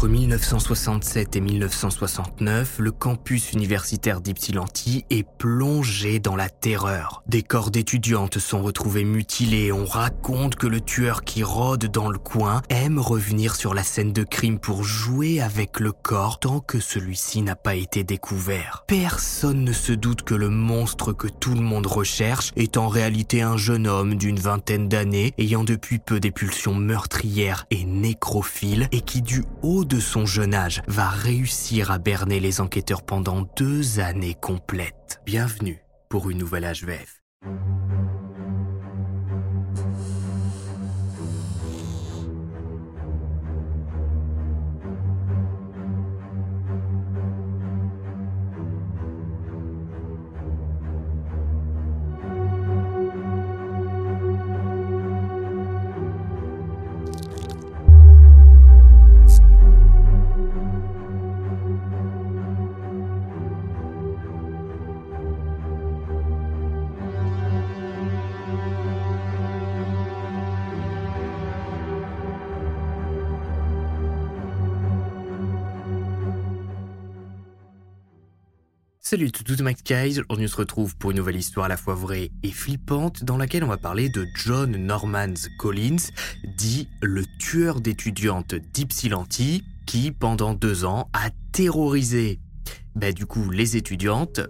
Entre 1967 et 1969, le campus universitaire d'Ypsilanti est plongé dans la terreur. Des corps d'étudiantes sont retrouvés mutilés. On raconte que le tueur qui rôde dans le coin aime revenir sur la scène de crime pour jouer avec le corps tant que celui-ci n'a pas été découvert. Personne ne se doute que le monstre que tout le monde recherche est en réalité un jeune homme d'une vingtaine d'années ayant depuis peu des pulsions meurtrières et nécrophiles et qui du haut de son jeune âge, va réussir à berner les enquêteurs pendant deux années complètes. Bienvenue pour une nouvelle HVF. Salut tout le aujourd'hui on se retrouve pour une nouvelle histoire à la fois vraie et flippante dans laquelle on va parler de John Norman Collins, dit le tueur d'étudiantes d'Ypsilanti, qui pendant deux ans a terrorisé bah, du coup les étudiantes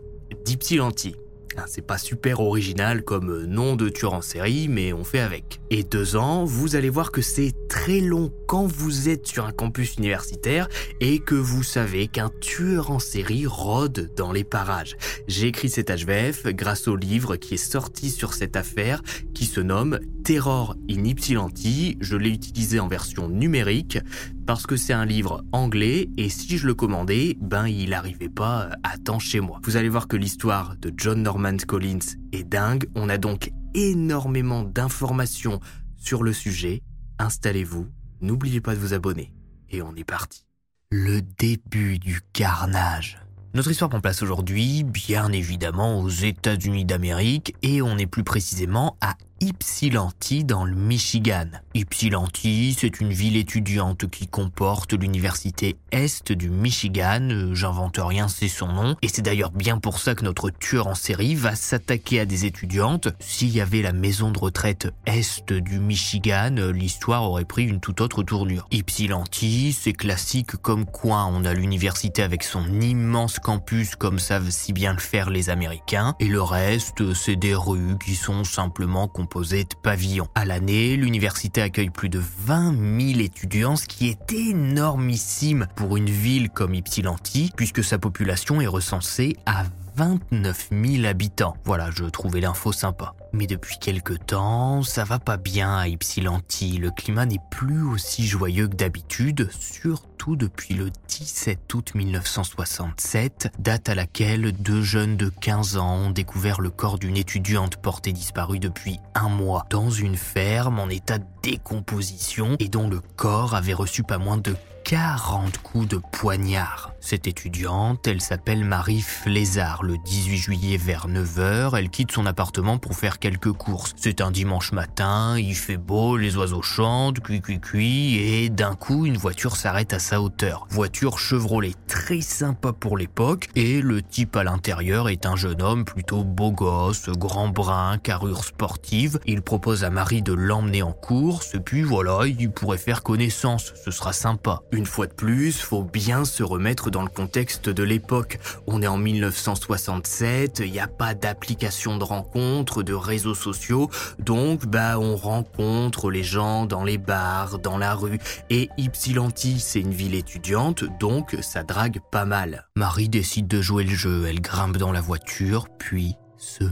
d'Ypsilanti. Ah, c'est pas super original comme nom de tueur en série, mais on fait avec. Et deux ans, vous allez voir que c'est très long quand vous êtes sur un campus universitaire et que vous savez qu'un tueur en série rôde dans les parages. J'ai écrit cet HVF grâce au livre qui est sorti sur cette affaire qui se nomme Terror in Ypsilanti. Je l'ai utilisé en version numérique parce que c'est un livre anglais et si je le commandais, ben il n'arrivait pas à temps chez moi. Vous allez voir que l'histoire de John Norman Collins est dingue. On a donc énormément d'informations sur le sujet. Installez-vous, n'oubliez pas de vous abonner et on est parti. Le début du carnage. Notre histoire prend place aujourd'hui, bien évidemment, aux États-Unis d'Amérique, et on est plus précisément à Ypsilanti dans le Michigan. Ypsilanti, c'est une ville étudiante qui comporte l'université Est du Michigan, euh, j'invente rien, c'est son nom, et c'est d'ailleurs bien pour ça que notre tueur en série va s'attaquer à des étudiantes. S'il y avait la maison de retraite Est du Michigan, euh, l'histoire aurait pris une toute autre tournure. Ypsilanti, c'est classique comme coin, on a l'université avec son immense campus comme savent si bien le faire les Américains, et le reste, c'est des rues qui sont simplement composées de pavillons. À l'année, l'université accueille plus de 20 000 étudiants, ce qui est énormissime pour une ville comme Ypsilanti, puisque sa population est recensée à 29 000 habitants. Voilà, je trouvais l'info sympa. Mais depuis quelque temps, ça va pas bien à Ypsilanti. Le climat n'est plus aussi joyeux que d'habitude, surtout depuis le 17 août 1967, date à laquelle deux jeunes de 15 ans ont découvert le corps d'une étudiante portée disparue depuis un mois dans une ferme en état de décomposition et dont le corps avait reçu pas moins de 40 coups de poignard. Cette étudiante, elle s'appelle Marie Flézard. Le 18 juillet vers 9h, elle quitte son appartement pour faire quelques courses. C'est un dimanche matin, il fait beau, les oiseaux chantent, cui cui cui, et d'un coup, une voiture s'arrête à sa hauteur. Voiture Chevrolet très sympa pour l'époque, et le type à l'intérieur est un jeune homme plutôt beau gosse, grand brun, carrure sportive. Il propose à Marie de l'emmener en course, puis voilà, il pourrait faire connaissance, ce sera sympa. Fois de plus, faut bien se remettre dans le contexte de l'époque. On est en 1967, il n'y a pas d'application de rencontre, de réseaux sociaux, donc bah on rencontre les gens dans les bars, dans la rue. Et Ypsilanti, c'est une ville étudiante, donc ça drague pas mal. Marie décide de jouer le jeu, elle grimpe dans la voiture, puis se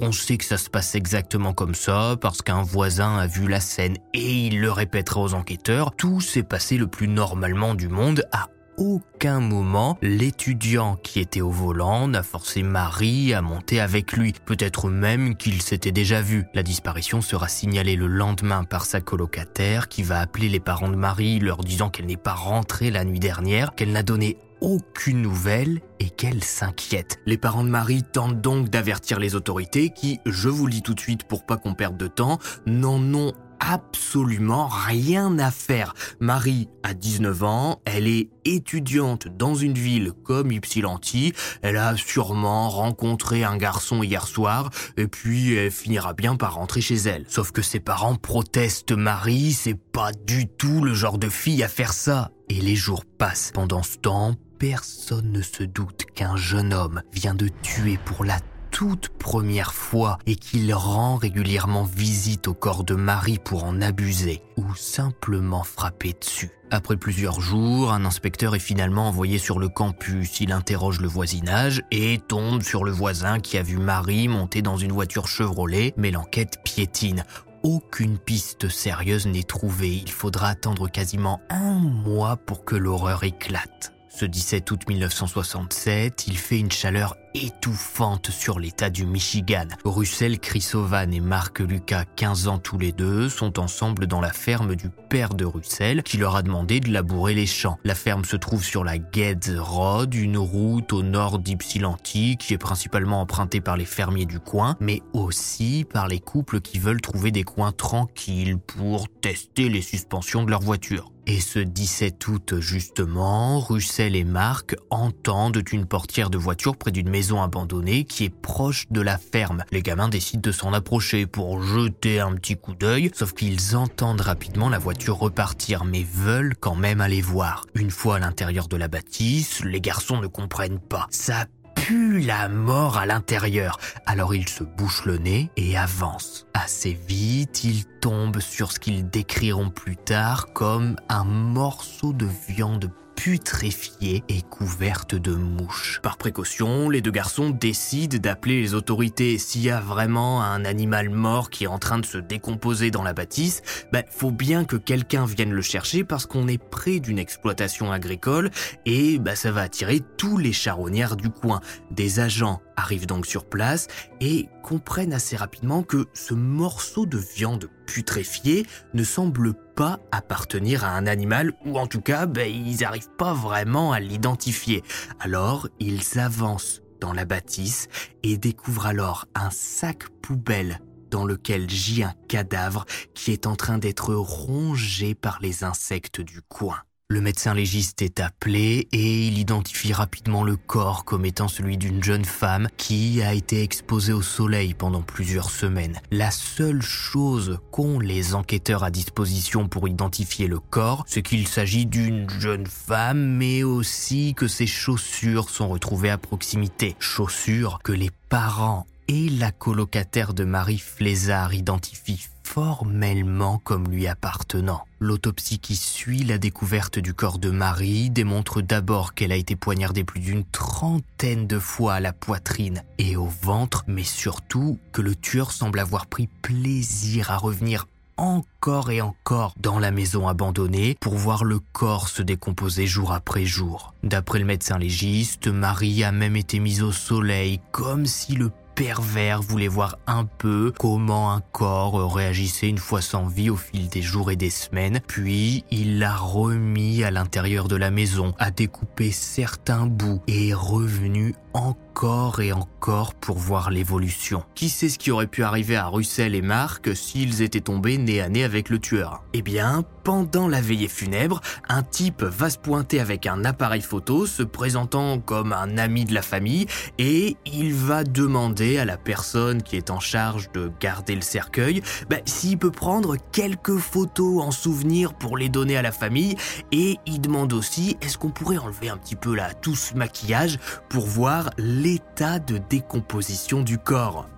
On sait que ça se passe exactement comme ça parce qu'un voisin a vu la scène et il le répétera aux enquêteurs. Tout s'est passé le plus normalement du monde à aucun moment, l'étudiant qui était au volant n'a forcé Marie à monter avec lui. Peut-être même qu'il s'était déjà vu. La disparition sera signalée le lendemain par sa colocataire qui va appeler les parents de Marie leur disant qu'elle n'est pas rentrée la nuit dernière, qu'elle n'a donné aucune nouvelle et qu'elle s'inquiète. Les parents de Marie tentent donc d'avertir les autorités qui, je vous le dis tout de suite pour pas qu'on perde de temps, n'en ont absolument rien à faire. Marie a 19 ans, elle est étudiante dans une ville comme Ypsilanti, elle a sûrement rencontré un garçon hier soir, et puis elle finira bien par rentrer chez elle. Sauf que ses parents protestent Marie, c'est pas du tout le genre de fille à faire ça. Et les jours passent. Pendant ce temps, personne ne se doute qu'un jeune homme vient de tuer pour la toute première fois et qu'il rend régulièrement visite au corps de Marie pour en abuser ou simplement frapper dessus. Après plusieurs jours, un inspecteur est finalement envoyé sur le campus. Il interroge le voisinage et tombe sur le voisin qui a vu Marie monter dans une voiture Chevrolet, mais l'enquête piétine. Aucune piste sérieuse n'est trouvée. Il faudra attendre quasiment un mois pour que l'horreur éclate. Ce 17 août 1967, il fait une chaleur étouffante sur l'état du Michigan. Russell Chrysovan et Mark Lucas, 15 ans tous les deux, sont ensemble dans la ferme du père de Russell qui leur a demandé de labourer les champs. La ferme se trouve sur la Geddes Road, une route au nord d'Ypsilanti qui est principalement empruntée par les fermiers du coin, mais aussi par les couples qui veulent trouver des coins tranquilles pour tester les suspensions de leur voiture. Et ce 17 août justement, Russell et Mark entendent une portière de voiture près d'une maison abandonnée qui est proche de la ferme. Les gamins décident de s'en approcher pour jeter un petit coup d'œil, sauf qu'ils entendent rapidement la voiture repartir mais veulent quand même aller voir. Une fois à l'intérieur de la bâtisse, les garçons ne comprennent pas. Ça pue la mort à l'intérieur. Alors ils se bouchent le nez et avancent. Assez vite, ils tombent sur ce qu'ils décriront plus tard comme un morceau de viande putréfiée et couverte de mouches. Par précaution, les deux garçons décident d'appeler les autorités. S'il y a vraiment un animal mort qui est en train de se décomposer dans la bâtisse, ben, faut bien que quelqu'un vienne le chercher parce qu'on est près d'une exploitation agricole et ben, ça va attirer tous les charognards du coin. Des agents arrivent donc sur place et comprennent assez rapidement que ce morceau de viande putréfiée ne semble pas appartenir à un animal, ou en tout cas, ben, ils n'arrivent pas vraiment à l'identifier. Alors, ils avancent dans la bâtisse et découvrent alors un sac poubelle dans lequel gît un cadavre qui est en train d'être rongé par les insectes du coin. Le médecin légiste est appelé et il identifie rapidement le corps comme étant celui d'une jeune femme qui a été exposée au soleil pendant plusieurs semaines. La seule chose qu'ont les enquêteurs à disposition pour identifier le corps, c'est qu'il s'agit d'une jeune femme, mais aussi que ses chaussures sont retrouvées à proximité. Chaussures que les parents et la colocataire de Marie Flézard identifient formellement comme lui appartenant. L'autopsie qui suit la découverte du corps de Marie démontre d'abord qu'elle a été poignardée plus d'une trentaine de fois à la poitrine et au ventre, mais surtout que le tueur semble avoir pris plaisir à revenir encore et encore dans la maison abandonnée pour voir le corps se décomposer jour après jour. D'après le médecin légiste, Marie a même été mise au soleil comme si le pervers voulait voir un peu comment un corps réagissait une fois sans vie au fil des jours et des semaines, puis il l'a remis à l'intérieur de la maison, a découpé certains bouts et est revenu encore et encore pour voir l'évolution. Qui sait ce qui aurait pu arriver à Russell et Marc s'ils étaient tombés nez à nez avec le tueur? Eh bien, pendant la veillée funèbre, un type va se pointer avec un appareil photo se présentant comme un ami de la famille et il va demander à la personne qui est en charge de garder le cercueil bah, s'il peut prendre quelques photos en souvenir pour les donner à la famille et il demande aussi est-ce qu'on pourrait enlever un petit peu là tout ce maquillage pour voir l'état de décomposition du corps.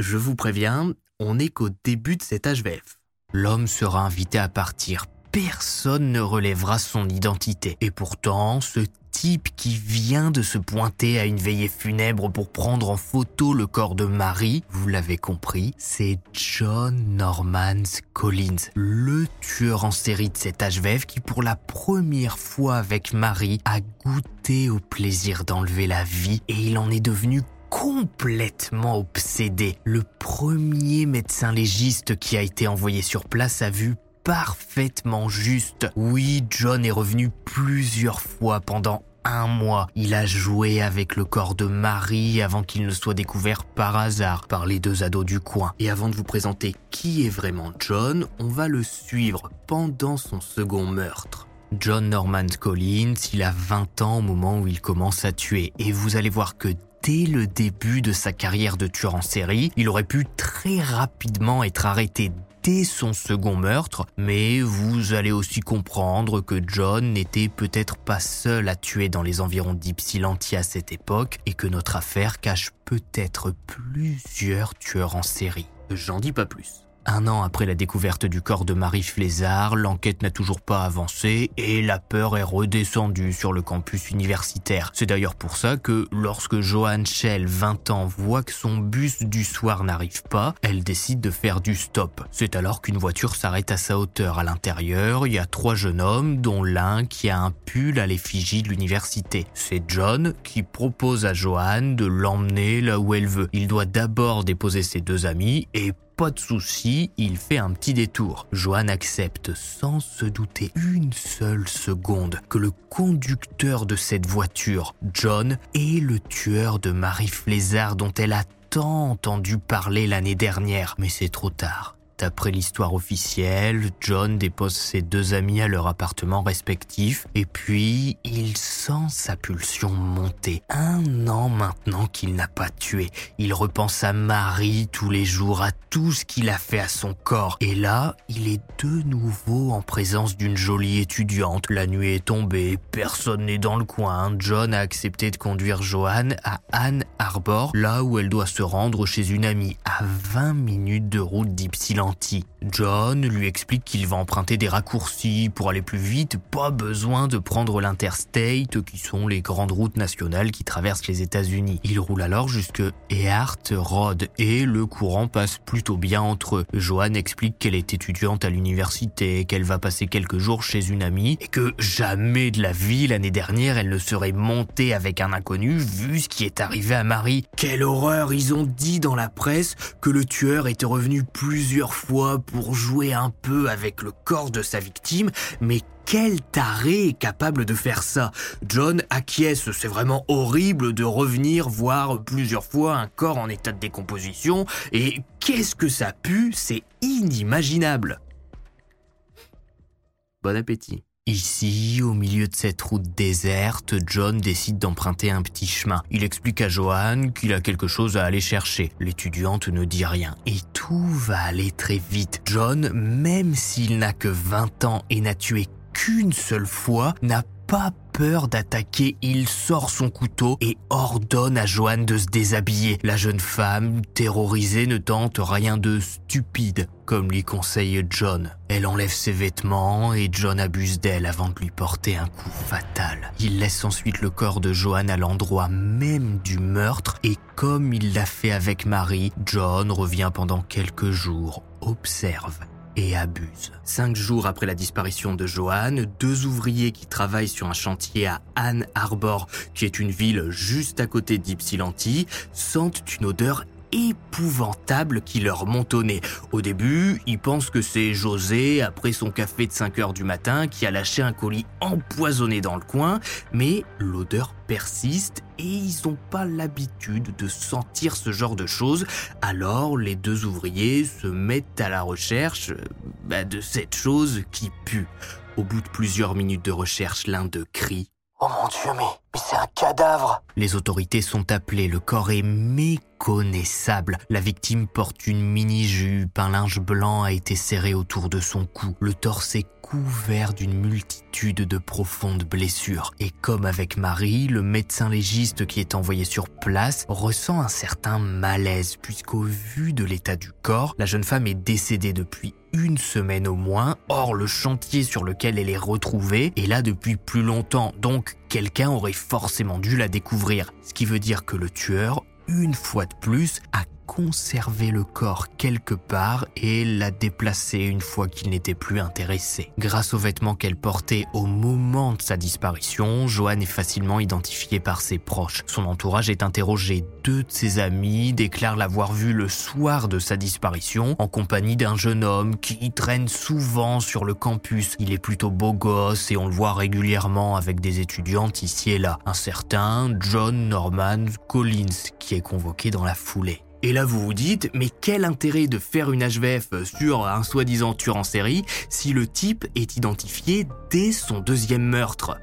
Je vous préviens, on n'est qu'au début de cet HVF. L'homme sera invité à partir. Personne ne relèvera son identité. Et pourtant, ce type qui vient de se pointer à une veillée funèbre pour prendre en photo le corps de Marie, vous l'avez compris, c'est John Norman Collins, le tueur en série de cet HVF qui pour la première fois avec Marie a goûté au plaisir d'enlever la vie et il en est devenu complètement obsédé. Le premier médecin légiste qui a été envoyé sur place a vu parfaitement juste. Oui, John est revenu plusieurs fois pendant un mois. Il a joué avec le corps de Marie avant qu'il ne soit découvert par hasard par les deux ados du coin. Et avant de vous présenter qui est vraiment John, on va le suivre pendant son second meurtre. John Norman Collins, il a 20 ans au moment où il commence à tuer et vous allez voir que dès le début de sa carrière de tueur en série, il aurait pu très rapidement être arrêté son second meurtre, mais vous allez aussi comprendre que John n'était peut-être pas seul à tuer dans les environs d'Ypsilanti à cette époque et que notre affaire cache peut-être plusieurs tueurs en série. J'en dis pas plus. Un an après la découverte du corps de Marie Flézard, l'enquête n'a toujours pas avancé et la peur est redescendue sur le campus universitaire. C'est d'ailleurs pour ça que lorsque Joanne Schell, 20 ans, voit que son bus du soir n'arrive pas, elle décide de faire du stop. C'est alors qu'une voiture s'arrête à sa hauteur. À l'intérieur, il y a trois jeunes hommes, dont l'un qui a un pull à l'effigie de l'université. C'est John qui propose à Joanne de l'emmener là où elle veut. Il doit d'abord déposer ses deux amis et pas de souci, il fait un petit détour. Joanne accepte sans se douter une seule seconde que le conducteur de cette voiture, John, est le tueur de Marie Flézard dont elle a tant entendu parler l'année dernière. Mais c'est trop tard. D'après l'histoire officielle, John dépose ses deux amis à leur appartement respectif et puis il sent sa pulsion monter. Un an maintenant qu'il n'a pas tué, il repense à Marie tous les jours, à tout ce qu'il a fait à son corps. Et là, il est de nouveau en présence d'une jolie étudiante. La nuit est tombée, personne n'est dans le coin. John a accepté de conduire Joanne à Anne Arbor, là où elle doit se rendre chez une amie, à 20 minutes de route d'Ypsilanti ralenti. John lui explique qu'il va emprunter des raccourcis pour aller plus vite, pas besoin de prendre l'interstate qui sont les grandes routes nationales qui traversent les États-Unis. Il roule alors jusque Eart Road et le courant passe plutôt bien entre eux. Joanne explique qu'elle est étudiante à l'université, qu'elle va passer quelques jours chez une amie et que jamais de la vie l'année dernière elle ne serait montée avec un inconnu vu ce qui est arrivé à Marie. Quelle horreur, ils ont dit dans la presse que le tueur était revenu plusieurs fois pour jouer un peu avec le corps de sa victime, mais quel taré est capable de faire ça? John acquiesce, c'est vraiment horrible de revenir voir plusieurs fois un corps en état de décomposition, et qu'est-ce que ça pue? C'est inimaginable. Bon appétit Ici, au milieu de cette route déserte, John décide d'emprunter un petit chemin. Il explique à Johan qu'il a quelque chose à aller chercher. L'étudiante ne dit rien. Et tout va aller très vite. John, même s'il n'a que 20 ans et n'a tué qu'une seule fois, n'a pas peur d'attaquer, il sort son couteau et ordonne à Joanne de se déshabiller. La jeune femme, terrorisée, ne tente rien de stupide, comme lui conseille John. Elle enlève ses vêtements et John abuse d'elle avant de lui porter un coup fatal. Il laisse ensuite le corps de Joanne à l'endroit même du meurtre et comme il l'a fait avec Marie, John revient pendant quelques jours, observe et abuse. Cinq jours après la disparition de Joanne, deux ouvriers qui travaillent sur un chantier à Ann Arbor, qui est une ville juste à côté d'Ypsilanti, sentent une odeur épouvantable qui leur monte au. Au début, ils pensent que c'est José, après son café de 5 heures du matin, qui a lâché un colis empoisonné dans le coin, mais l'odeur persiste et ils n'ont pas l'habitude de sentir ce genre de choses. Alors les deux ouvriers se mettent à la recherche bah, de cette chose qui pue. Au bout de plusieurs minutes de recherche, l'un d'eux crie Oh mon dieu, mais, mais c'est un cadavre. Les autorités sont appelées, le corps est méconnaissable. La victime porte une mini-jupe, un linge blanc a été serré autour de son cou, le torse est couvert d'une multitude de profondes blessures. Et comme avec Marie, le médecin légiste qui est envoyé sur place ressent un certain malaise, puisqu'au vu de l'état du corps, la jeune femme est décédée depuis une semaine au moins. Or, le chantier sur lequel elle est retrouvée est là depuis plus longtemps, donc quelqu'un aurait forcément dû la découvrir. Ce qui veut dire que le tueur, une fois de plus, a conserver le corps quelque part et la déplacer une fois qu'il n'était plus intéressé. Grâce aux vêtements qu'elle portait au moment de sa disparition, Joanne est facilement identifiée par ses proches. Son entourage est interrogé. Deux de ses amis déclarent l'avoir vue le soir de sa disparition en compagnie d'un jeune homme qui traîne souvent sur le campus. Il est plutôt beau gosse et on le voit régulièrement avec des étudiantes ici et là. Un certain John Norman Collins qui est convoqué dans la foulée. Et là, vous vous dites, mais quel intérêt de faire une HVF sur un soi-disant tueur en série si le type est identifié dès son deuxième meurtre?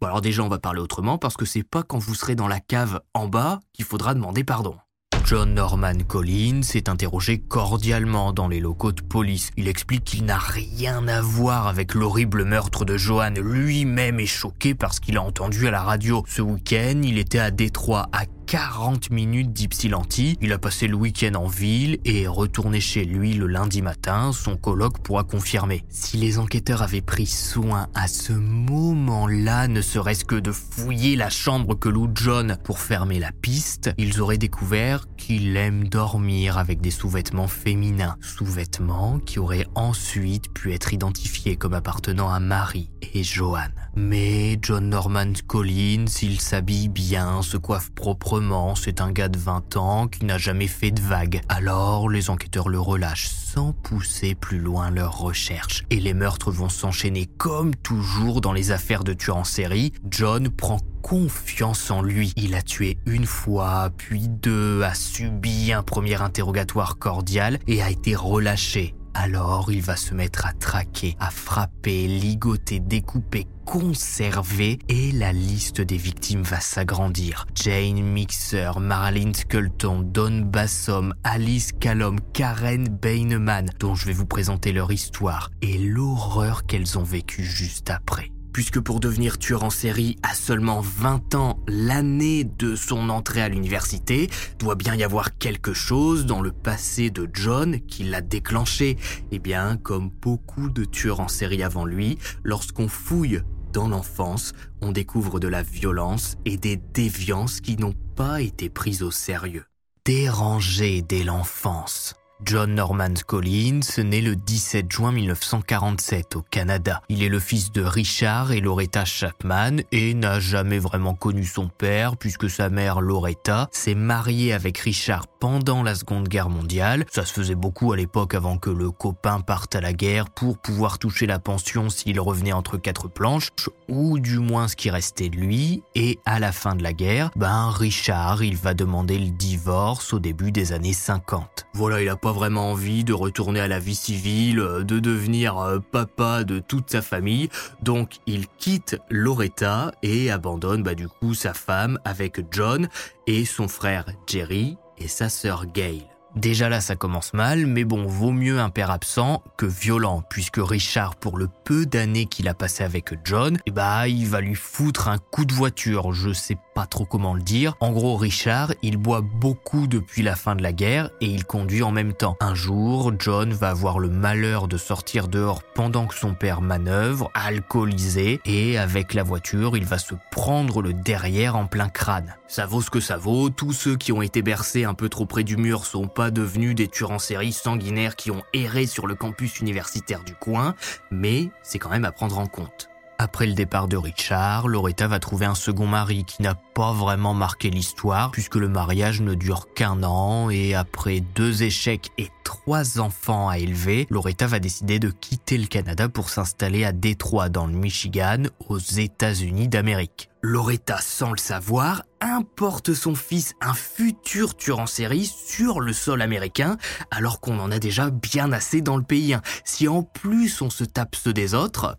Bon alors déjà, on va parler autrement parce que c'est pas quand vous serez dans la cave en bas qu'il faudra demander pardon. John Norman Collins est interrogé cordialement dans les locaux de police. Il explique qu'il n'a rien à voir avec l'horrible meurtre de Johan. Lui-même est choqué parce qu'il a entendu à la radio. Ce week-end, il était à Détroit à 40 minutes d'Ypsilanti. Il a passé le week-end en ville et est retourné chez lui le lundi matin. Son colloque pourra confirmer. Si les enquêteurs avaient pris soin à ce moment-là, ne serait-ce que de fouiller la chambre que loue John pour fermer la piste, ils auraient découvert qu'il aime dormir avec des sous-vêtements féminins. Sous-vêtements qui auraient ensuite pu être identifiés comme appartenant à Marie et Johan. Mais John Norman Collins, il s'habille bien, se coiffe proprement, c'est un gars de 20 ans qui n'a jamais fait de vagues. Alors les enquêteurs le relâchent sans pousser plus loin leurs recherches. Et les meurtres vont s'enchaîner comme toujours dans les affaires de tueurs en série. John prend confiance en lui. Il a tué une fois, puis deux, a subi un premier interrogatoire cordial et a été relâché. Alors il va se mettre à traquer, à frapper, ligoter, découper, conserver et la liste des victimes va s'agrandir. Jane Mixer, Marilyn Skelton, Don Bassom, Alice Callum, Karen Baineman, dont je vais vous présenter leur histoire et l'horreur qu'elles ont vécue juste après puisque pour devenir tueur en série à seulement 20 ans, l'année de son entrée à l'université, doit bien y avoir quelque chose dans le passé de John qui l'a déclenché. Eh bien, comme beaucoup de tueurs en série avant lui, lorsqu'on fouille dans l'enfance, on découvre de la violence et des déviances qui n'ont pas été prises au sérieux. Dérangé dès l'enfance. John Norman Collins naît le 17 juin 1947 au Canada. Il est le fils de Richard et Loretta Chapman et n'a jamais vraiment connu son père puisque sa mère Loretta s'est mariée avec Richard pendant la Seconde Guerre mondiale. Ça se faisait beaucoup à l'époque avant que le copain parte à la guerre pour pouvoir toucher la pension s'il revenait entre quatre planches ou du moins ce qui restait de lui. Et à la fin de la guerre, ben Richard, il va demander le divorce au début des années 50. Voilà, il a pas vraiment envie de retourner à la vie civile, euh, de devenir euh, papa de toute sa famille, donc il quitte Loretta et abandonne bah, du coup sa femme avec John et son frère Jerry et sa sœur Gail. Déjà là, ça commence mal, mais bon, vaut mieux un père absent que violent, puisque Richard, pour le peu d'années qu'il a passé avec John, eh bah, il va lui foutre un coup de voiture. Je sais pas trop comment le dire. En gros, Richard, il boit beaucoup depuis la fin de la guerre et il conduit en même temps. Un jour, John va avoir le malheur de sortir dehors pendant que son père manœuvre, alcoolisé, et avec la voiture, il va se prendre le derrière en plein crâne. Ça vaut ce que ça vaut, tous ceux qui ont été bercés un peu trop près du mur sont pas devenus des tueurs en série sanguinaires qui ont erré sur le campus universitaire du coin, mais c'est quand même à prendre en compte. Après le départ de Richard, Loretta va trouver un second mari qui n'a pas vraiment marqué l'histoire puisque le mariage ne dure qu'un an et après deux échecs et trois enfants à élever, Loretta va décider de quitter le Canada pour s'installer à Détroit dans le Michigan aux États-Unis d'Amérique. Loretta, sans le savoir, importe son fils, un futur tueur en série, sur le sol américain, alors qu'on en a déjà bien assez dans le pays. Si en plus on se tape ceux des autres,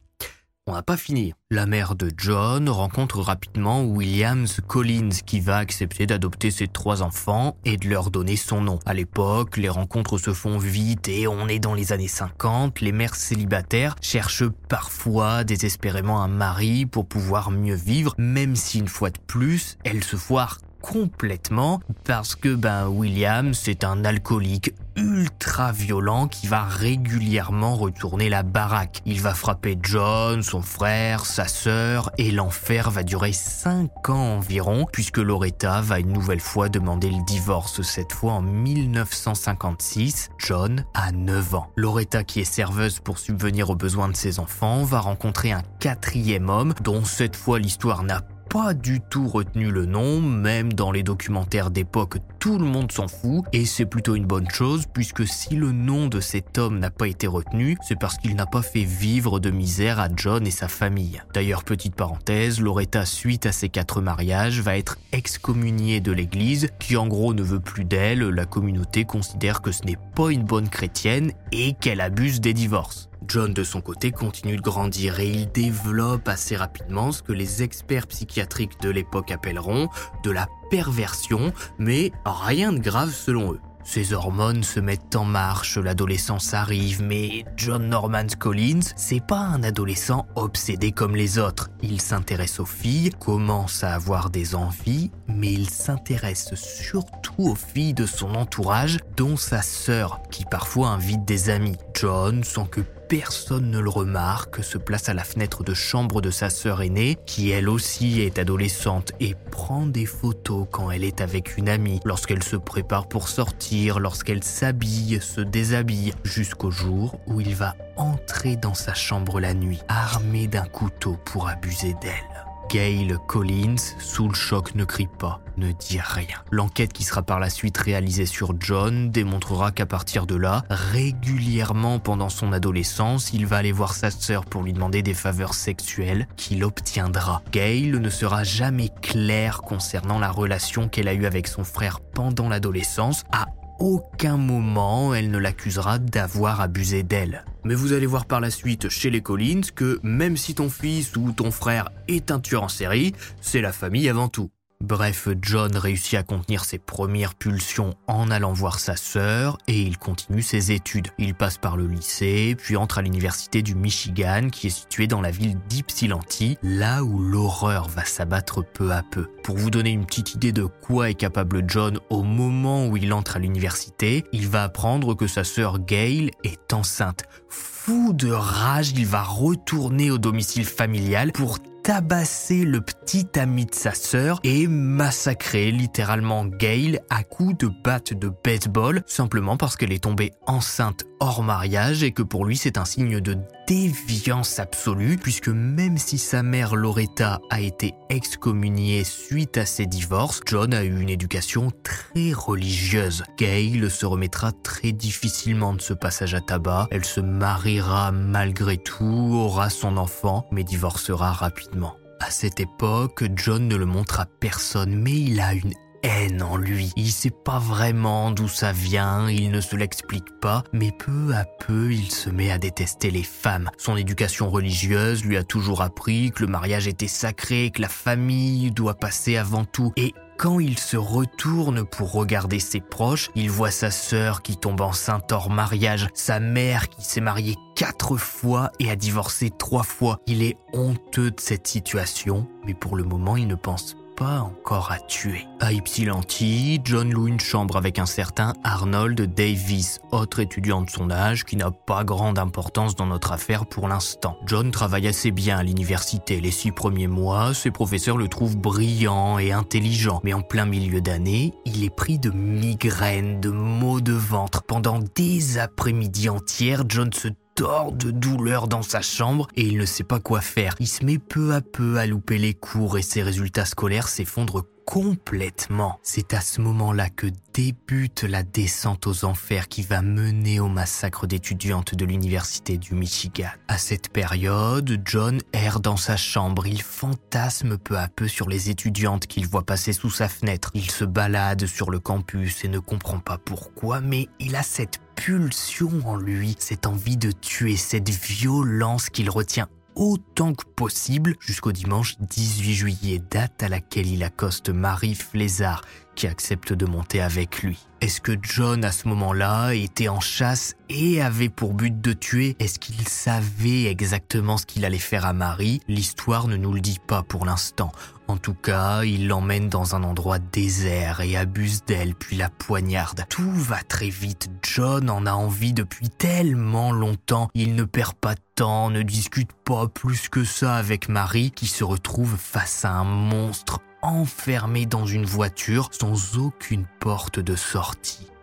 on n'a pas fini. La mère de John rencontre rapidement Williams Collins qui va accepter d'adopter ses trois enfants et de leur donner son nom. À l'époque, les rencontres se font vite et on est dans les années 50. Les mères célibataires cherchent parfois désespérément un mari pour pouvoir mieux vivre, même si une fois de plus, elles se foirent complètement parce que ben William c'est un alcoolique ultra violent qui va régulièrement retourner la baraque. Il va frapper John, son frère, sa sœur et l'enfer va durer 5 ans environ puisque Loretta va une nouvelle fois demander le divorce cette fois en 1956. John a 9 ans. Loretta qui est serveuse pour subvenir aux besoins de ses enfants va rencontrer un quatrième homme dont cette fois l'histoire n'a pas du tout retenu le nom, même dans les documentaires d'époque, tout le monde s'en fout, et c'est plutôt une bonne chose, puisque si le nom de cet homme n'a pas été retenu, c'est parce qu'il n'a pas fait vivre de misère à John et sa famille. D'ailleurs, petite parenthèse, Loretta, suite à ses quatre mariages, va être excommuniée de l'église, qui en gros ne veut plus d'elle, la communauté considère que ce n'est pas une bonne chrétienne et qu'elle abuse des divorces. John, de son côté, continue de grandir et il développe assez rapidement ce que les experts psychiatriques de l'époque appelleront de la perversion, mais rien de grave selon eux. Ses hormones se mettent en marche, l'adolescence arrive, mais John Norman Collins, c'est pas un adolescent obsédé comme les autres. Il s'intéresse aux filles, commence à avoir des envies, mais il s'intéresse surtout aux filles de son entourage, dont sa sœur, qui parfois invite des amis. John, sans que personne ne le remarque, se place à la fenêtre de chambre de sa sœur aînée, qui elle aussi est adolescente, et prend des photos quand elle est avec une amie, lorsqu'elle se prépare pour sortir, lorsqu'elle s'habille, se déshabille, jusqu'au jour où il va entrer dans sa chambre la nuit, armé d'un couteau pour abuser d'elle. Gail Collins, sous le choc, ne crie pas, ne dit rien. L'enquête qui sera par la suite réalisée sur John démontrera qu'à partir de là, régulièrement pendant son adolescence, il va aller voir sa sœur pour lui demander des faveurs sexuelles qu'il obtiendra. Gail ne sera jamais claire concernant la relation qu'elle a eue avec son frère pendant l'adolescence. À aucun moment elle ne l'accusera d'avoir abusé d'elle. Mais vous allez voir par la suite chez les Collins que même si ton fils ou ton frère est un tueur en série, c'est la famille avant tout. Bref, John réussit à contenir ses premières pulsions en allant voir sa sœur et il continue ses études. Il passe par le lycée, puis entre à l'université du Michigan qui est située dans la ville d'Ypsilanti, là où l'horreur va s'abattre peu à peu. Pour vous donner une petite idée de quoi est capable John au moment où il entre à l'université, il va apprendre que sa sœur Gail est enceinte. Fou de rage, il va retourner au domicile familial pour tabasser le petit ami de sa sœur et massacrer littéralement Gail à coups de batte de baseball simplement parce qu'elle est tombée enceinte hors mariage et que pour lui c'est un signe de déviance absolue puisque même si sa mère Loretta a été excommuniée suite à ses divorces, John a eu une éducation très religieuse. Gail se remettra très difficilement de ce passage à tabac, elle se mariera malgré tout, aura son enfant mais divorcera rapidement. À cette époque, John ne le montre à personne, mais il a une haine en lui. Il sait pas vraiment d'où ça vient, il ne se l'explique pas, mais peu à peu il se met à détester les femmes. Son éducation religieuse lui a toujours appris que le mariage était sacré, que la famille doit passer avant tout, et quand il se retourne pour regarder ses proches, il voit sa sœur qui tombe enceinte hors mariage, sa mère qui s'est mariée quatre fois et a divorcé trois fois. Il est honteux de cette situation, mais pour le moment il ne pense pas encore à tuer. À Ypsilanti, John loue une chambre avec un certain Arnold Davis, autre étudiant de son âge qui n'a pas grande importance dans notre affaire pour l'instant. John travaille assez bien à l'université. Les six premiers mois, ses professeurs le trouvent brillant et intelligent. Mais en plein milieu d'année, il est pris de migraines, de maux de ventre. Pendant des après-midi entières, John se tord de douleur dans sa chambre et il ne sait pas quoi faire. Il se met peu à peu à louper les cours et ses résultats scolaires s'effondrent complètement. C'est à ce moment-là que débute la descente aux enfers qui va mener au massacre d'étudiantes de l'université du Michigan. À cette période, John erre dans sa chambre, il fantasme peu à peu sur les étudiantes qu'il voit passer sous sa fenêtre. Il se balade sur le campus et ne comprend pas pourquoi, mais il a cette pulsion en lui, cette envie de tuer, cette violence qu'il retient autant que possible jusqu'au dimanche 18 juillet, date à laquelle il accoste Marie Flézard, qui accepte de monter avec lui. Est-ce que John, à ce moment-là, était en chasse et avait pour but de tuer? Est-ce qu'il savait exactement ce qu'il allait faire à Marie? L'histoire ne nous le dit pas pour l'instant. En tout cas, il l'emmène dans un endroit désert et abuse d'elle, puis la poignarde. Tout va très vite. John en a envie depuis tellement longtemps. Il ne perd pas de temps, ne discute pas plus que ça avec Marie, qui se retrouve face à un monstre enfermée dans une voiture sans aucune porte de sortie.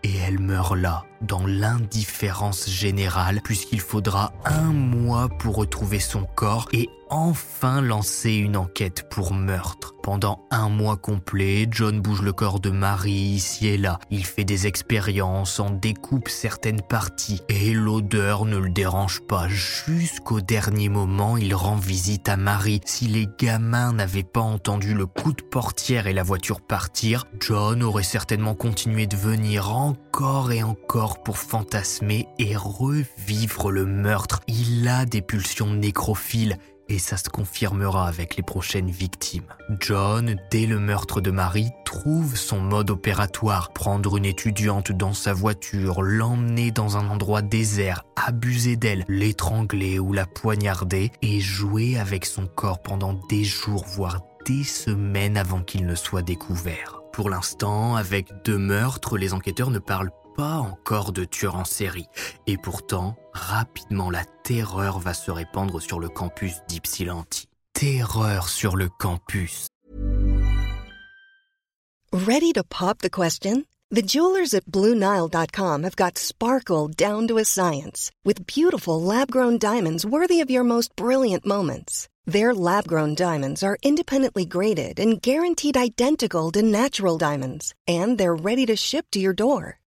Et elle meurt là, dans l'indifférence générale, puisqu'il faudra un mois pour retrouver son corps et enfin lancer une enquête pour meurtre. Pendant un mois complet, John bouge le corps de Marie ici et là. Il fait des expériences, en découpe certaines parties et l'odeur ne le dérange pas. Jusqu'au dernier moment, il rend visite à Marie. Si les gamins n'avaient pas entendu le coup de portière et la voiture partir, John aurait certainement continué de venir encore et encore pour fantasmer et revivre le meurtre. Il a des pulsions nécrophiles et ça se confirmera avec les prochaines victimes. John, dès le meurtre de Marie, trouve son mode opératoire, prendre une étudiante dans sa voiture, l'emmener dans un endroit désert, abuser d'elle, l'étrangler ou la poignarder et jouer avec son corps pendant des jours, voire des semaines avant qu'il ne soit découvert. Pour l'instant, avec deux meurtres, les enquêteurs ne parlent pas encore de tueur en série. Et pourtant, rapidement, la terreur va se répandre sur le campus d'Ypsilanti. Terreur sur le campus. Ready to pop the question? The jewelers at BlueNile.com have got sparkle down to a science with beautiful lab-grown diamonds worthy of your most brilliant moments. Their lab grown diamonds are independently graded and guaranteed identical to natural diamonds, and they're ready to ship to your door.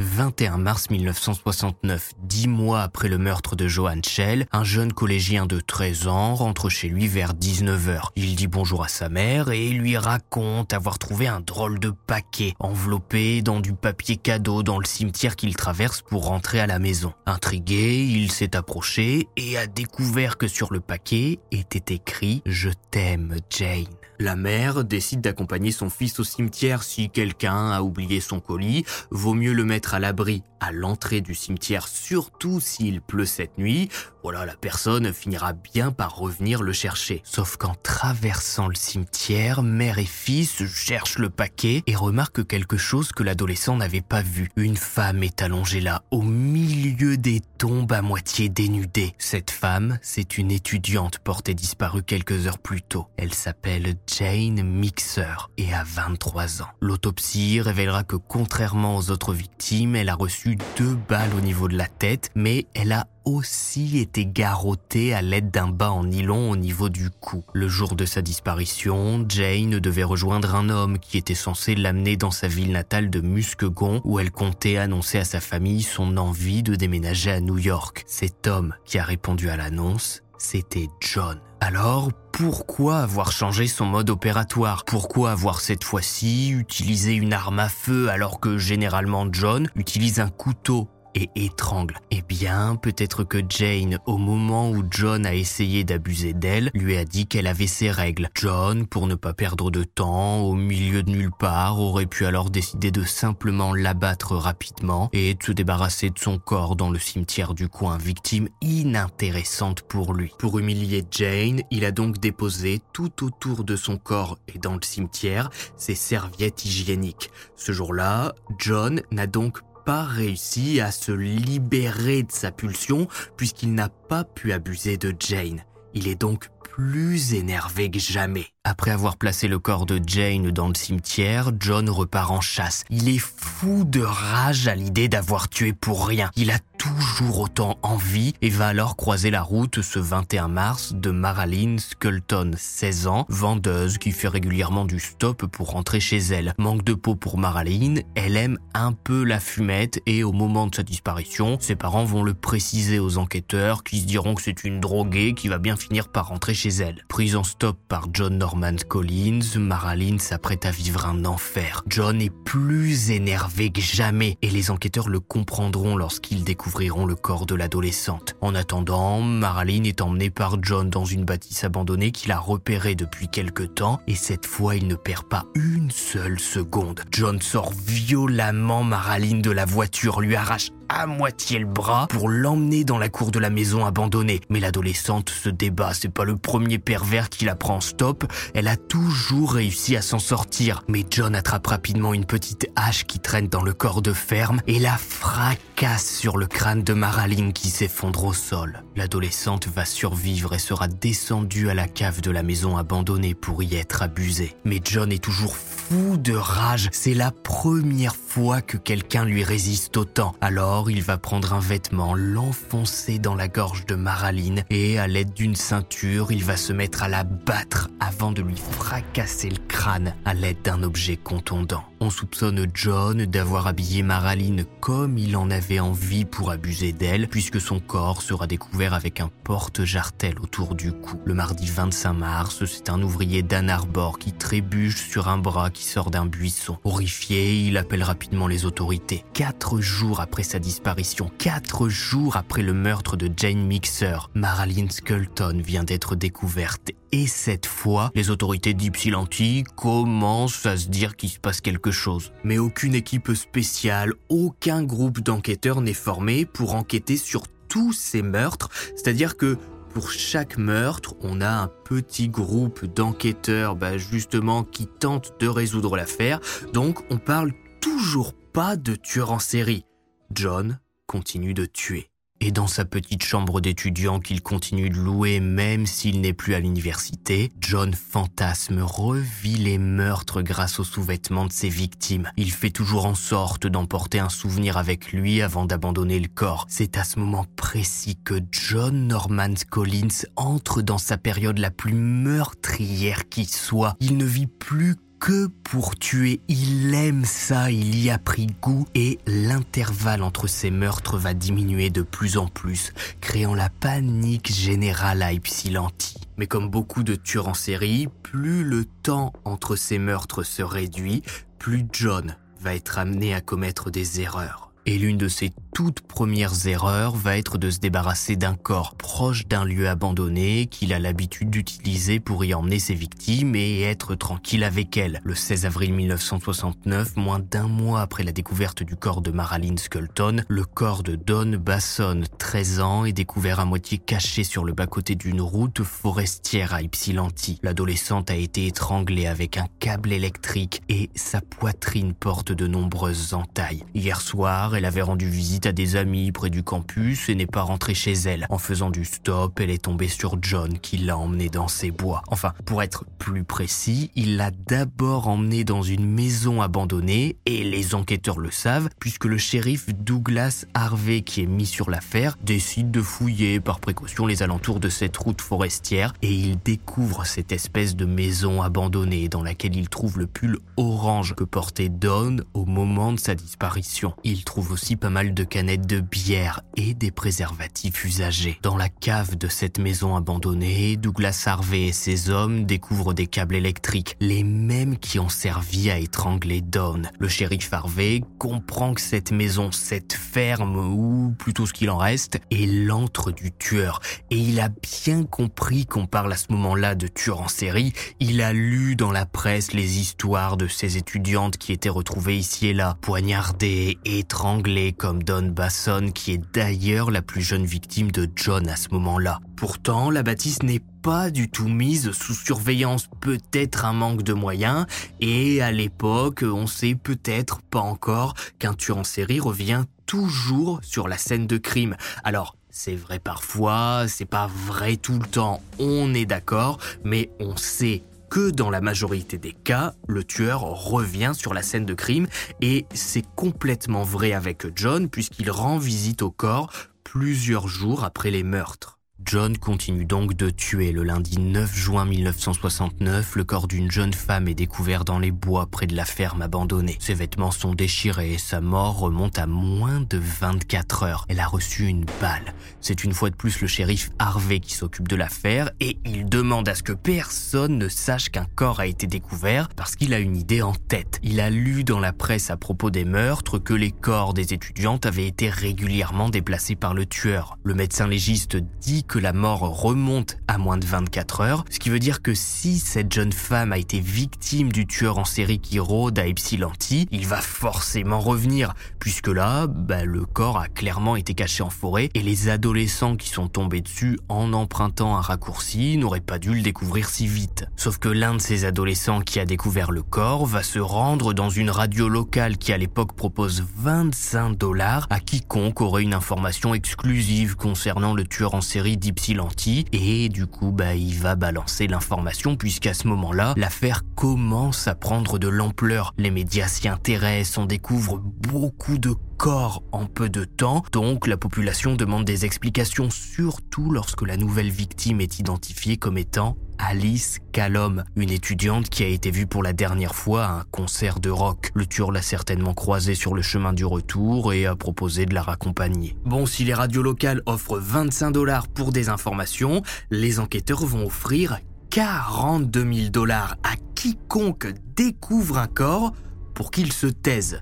21 mars 1969, dix mois après le meurtre de Johan Schell, un jeune collégien de 13 ans rentre chez lui vers 19h. Il dit bonjour à sa mère et lui raconte avoir trouvé un drôle de paquet enveloppé dans du papier cadeau dans le cimetière qu'il traverse pour rentrer à la maison. Intrigué, il s'est approché et a découvert que sur le paquet était écrit ⁇ Je t'aime, Jane ⁇ la mère décide d'accompagner son fils au cimetière si quelqu'un a oublié son colis. Vaut mieux le mettre à l'abri à l'entrée du cimetière, surtout s'il pleut cette nuit. Voilà, la personne finira bien par revenir le chercher. Sauf qu'en traversant le cimetière, mère et fils cherchent le paquet et remarquent quelque chose que l'adolescent n'avait pas vu. Une femme est allongée là, au milieu des tombes à moitié dénudée. Cette femme, c'est une étudiante portée disparue quelques heures plus tôt. Elle s'appelle Jane Mixer et a 23 ans. L'autopsie révélera que contrairement aux autres victimes, elle a reçu deux balles au niveau de la tête, mais elle a aussi été garottée à l'aide d'un bas en nylon au niveau du cou. Le jour de sa disparition, Jane devait rejoindre un homme qui était censé l'amener dans sa ville natale de Muskegon où elle comptait annoncer à sa famille son envie de déménager à New York. Cet homme qui a répondu à l'annonce, c'était John. Alors, pourquoi avoir changé son mode opératoire? Pourquoi avoir cette fois-ci utilisé une arme à feu alors que généralement John utilise un couteau et étrangle. Eh bien, peut-être que Jane, au moment où John a essayé d'abuser d'elle, lui a dit qu'elle avait ses règles. John, pour ne pas perdre de temps, au milieu de nulle part, aurait pu alors décider de simplement l'abattre rapidement et de se débarrasser de son corps dans le cimetière du coin, victime inintéressante pour lui. Pour humilier Jane, il a donc déposé tout autour de son corps et dans le cimetière ses serviettes hygiéniques. Ce jour-là, John n'a donc pas réussi à se libérer de sa pulsion puisqu'il n'a pas pu abuser de Jane. Il est donc plus énervé que jamais. Après avoir placé le corps de Jane dans le cimetière, John repart en chasse. Il est fou de rage à l'idée d'avoir tué pour rien. Il a toujours autant envie et va alors croiser la route ce 21 mars de Maraline Skelton, 16 ans, vendeuse qui fait régulièrement du stop pour rentrer chez elle. Manque de peau pour Maraline, elle aime un peu la fumette et au moment de sa disparition, ses parents vont le préciser aux enquêteurs qui se diront que c'est une droguée qui va bien finir par rentrer chez elle. Prise en stop par John Norman Collins, Maraline s'apprête à vivre un enfer. John est plus énervé que jamais et les enquêteurs le comprendront lorsqu'ils découvriront le corps de l'adolescente. En attendant, Maraline est emmenée par John dans une bâtisse abandonnée qu'il a repérée depuis quelque temps et cette fois il ne perd pas une seule seconde. John sort violemment Maraline de la voiture, lui arrache à moitié le bras pour l'emmener dans la cour de la maison abandonnée. Mais l'adolescente se débat, c'est pas le premier pervers qui la prend en stop, elle a toujours réussi à s'en sortir. Mais John attrape rapidement une petite hache qui traîne dans le corps de ferme et la fracasse sur le crâne de Maraline qui s'effondre au sol. L'adolescente va survivre et sera descendue à la cave de la maison abandonnée pour y être abusée. Mais John est toujours fou de rage, c'est la première fois que quelqu'un lui résiste autant. Alors il va prendre un vêtement, l'enfoncer dans la gorge de Maraline et à l'aide d'une ceinture, il va se mettre à la battre avant de lui fracasser le crâne à l'aide d'un objet contondant. On soupçonne John d'avoir habillé Maraline comme il en avait envie pour abuser d'elle, puisque son corps sera découvert avec un porte-jartel autour du cou. Le mardi 25 mars, c'est un ouvrier d'Ann Arbor qui trébuche sur un bras qui sort d'un buisson. Horrifié, il appelle rapidement les autorités. Quatre jours après sa disparition, quatre jours après le meurtre de Jane Mixer, Maraline Skelton vient d'être découverte. Et cette fois, les autorités d'Ypsilanti commencent à se dire qu'il se passe quelque chose. Mais aucune équipe spéciale, aucun groupe d'enquêteurs n'est formé pour enquêter sur tous ces meurtres, c'est-à-dire que pour chaque meurtre, on a un petit groupe d'enquêteurs bah, justement qui tentent de résoudre l'affaire, donc on parle toujours pas de tueur en série. John continue de tuer et dans sa petite chambre d'étudiant qu'il continue de louer même s'il n'est plus à l'université, John fantasme, revit les meurtres grâce aux sous-vêtements de ses victimes. Il fait toujours en sorte d'emporter un souvenir avec lui avant d'abandonner le corps. C'est à ce moment précis que John Norman Collins entre dans sa période la plus meurtrière qui soit. Il ne vit plus que pour tuer. Il aime ça, il y a pris goût et l'intervalle entre ces meurtres va diminuer de plus en plus, créant la panique générale à Ypsilanti. Mais comme beaucoup de tueurs en série, plus le temps entre ces meurtres se réduit, plus John va être amené à commettre des erreurs. Et l'une de ses toutes premières erreurs va être de se débarrasser d'un corps proche d'un lieu abandonné qu'il a l'habitude d'utiliser pour y emmener ses victimes et être tranquille avec elles. Le 16 avril 1969, moins d'un mois après la découverte du corps de Maraline Skelton, le corps de Don Basson, 13 ans, est découvert à moitié caché sur le bas-côté d'une route forestière à Ypsilanti. L'adolescente a été étranglée avec un câble électrique et sa poitrine porte de nombreuses entailles. Hier soir, elle avait rendu visite à des amis près du campus et n'est pas rentrée chez elle. En faisant du stop, elle est tombée sur John qui l'a emmenée dans ses bois. Enfin, pour être plus précis, il l'a d'abord emmenée dans une maison abandonnée et les enquêteurs le savent puisque le shérif Douglas Harvey qui est mis sur l'affaire décide de fouiller par précaution les alentours de cette route forestière et il découvre cette espèce de maison abandonnée dans laquelle il trouve le pull orange que portait Don au moment de sa disparition. Il trouve aussi pas mal de canettes de bière et des préservatifs usagés. Dans la cave de cette maison abandonnée, Douglas Harvey et ses hommes découvrent des câbles électriques, les mêmes qui ont servi à étrangler Dawn. Le shérif Harvey comprend que cette maison, cette ferme, ou plutôt ce qu'il en reste, est l'antre du tueur. Et il a bien compris qu'on parle à ce moment-là de tueur en série. Il a lu dans la presse les histoires de ces étudiantes qui étaient retrouvées ici et là, poignardées, étranglées, comme Basson, qui est d'ailleurs la plus jeune victime de John à ce moment-là. Pourtant, la bâtisse n'est pas du tout mise sous surveillance, peut-être un manque de moyens, et à l'époque, on sait peut-être pas encore qu'un tueur en série revient toujours sur la scène de crime. Alors, c'est vrai parfois, c'est pas vrai tout le temps, on est d'accord, mais on sait que dans la majorité des cas, le tueur revient sur la scène de crime et c'est complètement vrai avec John puisqu'il rend visite au corps plusieurs jours après les meurtres. John continue donc de tuer. Le lundi 9 juin 1969, le corps d'une jeune femme est découvert dans les bois près de la ferme abandonnée. Ses vêtements sont déchirés et sa mort remonte à moins de 24 heures. Elle a reçu une balle. C'est une fois de plus le shérif Harvey qui s'occupe de l'affaire et il demande à ce que personne ne sache qu'un corps a été découvert parce qu'il a une idée en tête. Il a lu dans la presse à propos des meurtres que les corps des étudiantes avaient été régulièrement déplacés par le tueur. Le médecin légiste dit que la mort remonte à moins de 24 heures, ce qui veut dire que si cette jeune femme a été victime du tueur en série qui rôde à Ypsilanti, il va forcément revenir, puisque là, bah, le corps a clairement été caché en forêt et les adolescents qui sont tombés dessus en empruntant un raccourci n'auraient pas dû le découvrir si vite. Sauf que l'un de ces adolescents qui a découvert le corps va se rendre dans une radio locale qui à l'époque propose 25 dollars à quiconque aurait une information exclusive concernant le tueur en série d'Ypsilanti et du coup bah il va balancer l'information puisqu'à ce moment-là l'affaire commence à prendre de l'ampleur. Les médias s'y intéressent, on découvre beaucoup de corps en peu de temps, donc la population demande des explications surtout lorsque la nouvelle victime est identifiée comme étant Alice Callum, une étudiante qui a été vue pour la dernière fois à un concert de rock. Le tueur l'a certainement croisée sur le chemin du retour et a proposé de la raccompagner. Bon, si les radios locales offrent 25 dollars pour des informations, les enquêteurs vont offrir 42 000 dollars à quiconque découvre un corps pour qu'il se taise.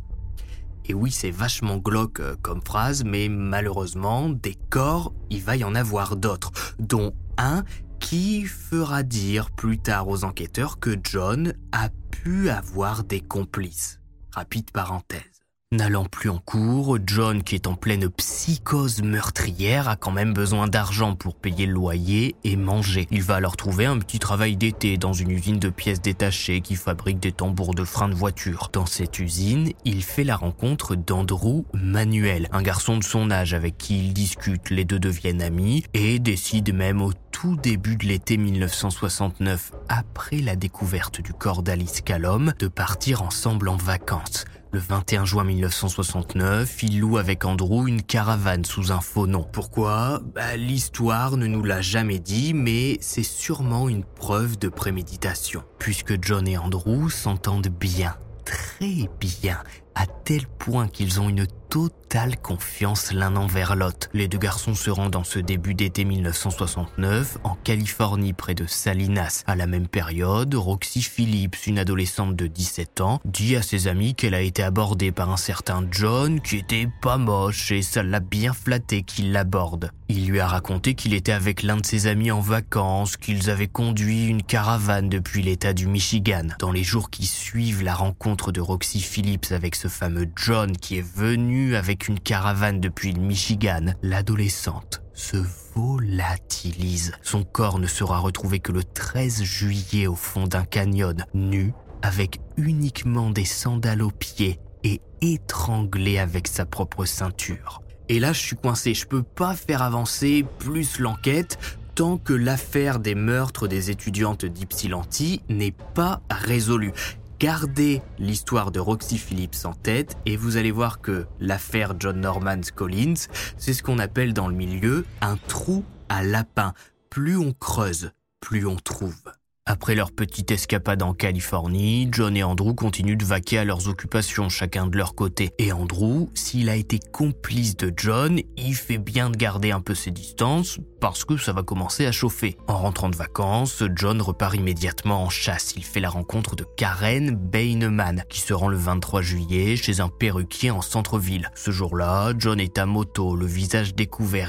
Et oui, c'est vachement glauque euh, comme phrase, mais malheureusement, des corps, il va y en avoir d'autres, dont un qui fera dire plus tard aux enquêteurs que John a pu avoir des complices? Rapide parenthèse. N'allant plus en cours, John, qui est en pleine psychose meurtrière, a quand même besoin d'argent pour payer le loyer et manger. Il va alors trouver un petit travail d'été dans une usine de pièces détachées qui fabrique des tambours de frein de voiture. Dans cette usine, il fait la rencontre d'Andrew Manuel, un garçon de son âge avec qui il discute. Les deux deviennent amis et décident même au tout début de l'été 1969, après la découverte du corps d'Alice Callum, de partir ensemble en vacances. Le 21 juin 1969, il loue avec Andrew une caravane sous un faux nom. Pourquoi? Bah, L'histoire ne nous l'a jamais dit, mais c'est sûrement une preuve de préméditation. Puisque John et Andrew s'entendent bien, très bien, à tel point qu'ils ont une totale confiance l'un envers l'autre. Les deux garçons se rendent en ce début d'été 1969 en Californie près de Salinas. À la même période, Roxy Phillips, une adolescente de 17 ans, dit à ses amis qu'elle a été abordée par un certain John qui était pas moche et ça l'a bien flatté qu'il l'aborde. Il lui a raconté qu'il était avec l'un de ses amis en vacances, qu'ils avaient conduit une caravane depuis l'état du Michigan. Dans les jours qui suivent la rencontre de Roxy Phillips avec ce fameux John qui est venu avec une caravane depuis le Michigan, l'adolescente se volatilise. Son corps ne sera retrouvé que le 13 juillet au fond d'un canyon, nu, avec uniquement des sandales aux pieds et étranglé avec sa propre ceinture. Et là, je suis coincé, je peux pas faire avancer plus l'enquête tant que l'affaire des meurtres des étudiantes d'Ypsilanti n'est pas résolue. Gardez l'histoire de Roxy Phillips en tête et vous allez voir que l'affaire John Norman Collins, c'est ce qu'on appelle dans le milieu un trou à lapin. Plus on creuse, plus on trouve. Après leur petite escapade en Californie, John et Andrew continuent de vaquer à leurs occupations chacun de leur côté. Et Andrew, s'il a été complice de John, il fait bien de garder un peu ses distances parce que ça va commencer à chauffer. En rentrant de vacances, John repart immédiatement en chasse. Il fait la rencontre de Karen Baineman qui se rend le 23 juillet chez un perruquier en centre-ville. Ce jour-là, John est à moto, le visage découvert.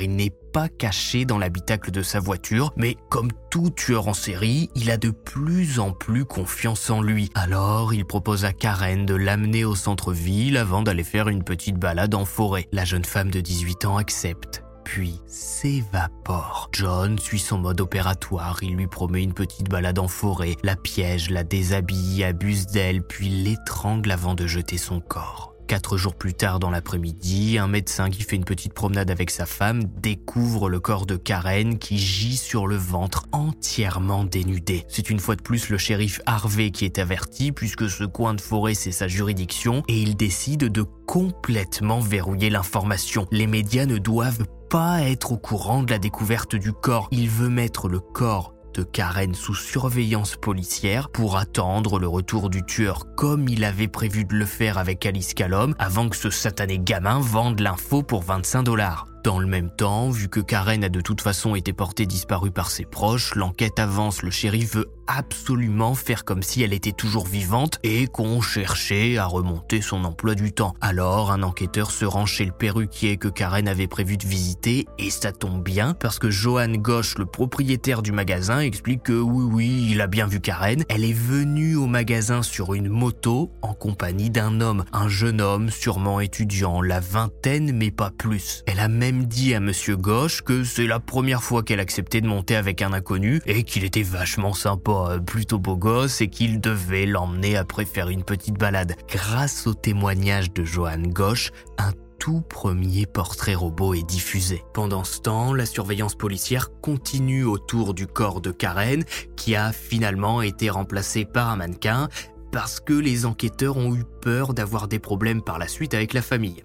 Pas caché dans l'habitacle de sa voiture, mais comme tout tueur en série, il a de plus en plus confiance en lui. Alors, il propose à Karen de l'amener au centre-ville avant d'aller faire une petite balade en forêt. La jeune femme de 18 ans accepte puis s'évapore. John suit son mode opératoire, il lui promet une petite balade en forêt, la piège, la déshabille, abuse d'elle, puis l'étrangle avant de jeter son corps. Quatre jours plus tard dans l'après-midi, un médecin qui fait une petite promenade avec sa femme découvre le corps de Karen qui gît sur le ventre entièrement dénudé. C'est une fois de plus le shérif Harvey qui est averti puisque ce coin de forêt c'est sa juridiction et il décide de complètement verrouiller l'information. Les médias ne doivent pas être au courant de la découverte du corps. Il veut mettre le corps Karen sous surveillance policière pour attendre le retour du tueur comme il avait prévu de le faire avec Alice Callum avant que ce satané gamin vende l'info pour 25 dollars. Dans le même temps, vu que Karen a de toute façon été portée disparue par ses proches, l'enquête avance, le shérif veut absolument faire comme si elle était toujours vivante et qu'on cherchait à remonter son emploi du temps. Alors un enquêteur se rend chez le perruquier que Karen avait prévu de visiter et ça tombe bien parce que Johan Gosch, le propriétaire du magasin, explique que oui oui, il a bien vu Karen. Elle est venue au magasin sur une moto en compagnie d'un homme, un jeune homme sûrement étudiant, la vingtaine mais pas plus. Elle a même dit à monsieur Gosch que c'est la première fois qu'elle acceptait de monter avec un inconnu et qu'il était vachement sympa euh, plutôt beau gosse et qu'il devait l'emmener après faire une petite balade. Grâce au témoignage de Johan Gosch, un tout premier portrait robot est diffusé. Pendant ce temps, la surveillance policière continue autour du corps de Karen, qui a finalement été remplacé par un mannequin, parce que les enquêteurs ont eu peur d'avoir des problèmes par la suite avec la famille.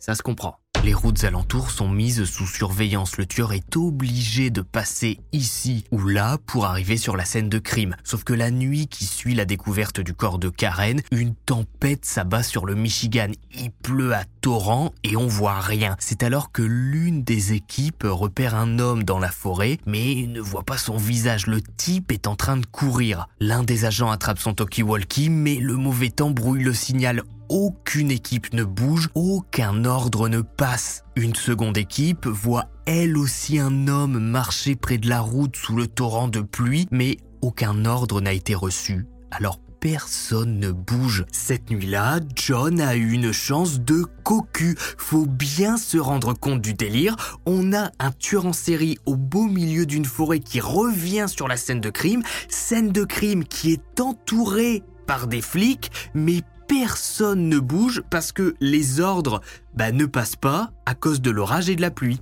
Ça se comprend. Les routes alentours sont mises sous surveillance. Le tueur est obligé de passer ici ou là pour arriver sur la scène de crime. Sauf que la nuit qui suit la découverte du corps de Karen, une tempête s'abat sur le Michigan. Il pleut à torrent et on voit rien. C'est alors que l'une des équipes repère un homme dans la forêt, mais ne voit pas son visage. Le type est en train de courir. L'un des agents attrape son talkie-walkie, mais le mauvais temps brouille le signal aucune équipe ne bouge, aucun ordre ne passe. Une seconde équipe voit elle aussi un homme marcher près de la route sous le torrent de pluie, mais aucun ordre n'a été reçu. Alors personne ne bouge. Cette nuit-là, John a eu une chance de cocu. Faut bien se rendre compte du délire. On a un tueur en série au beau milieu d'une forêt qui revient sur la scène de crime. Scène de crime qui est entourée par des flics, mais personne ne bouge parce que les ordres bah, ne passent pas à cause de l'orage et de la pluie.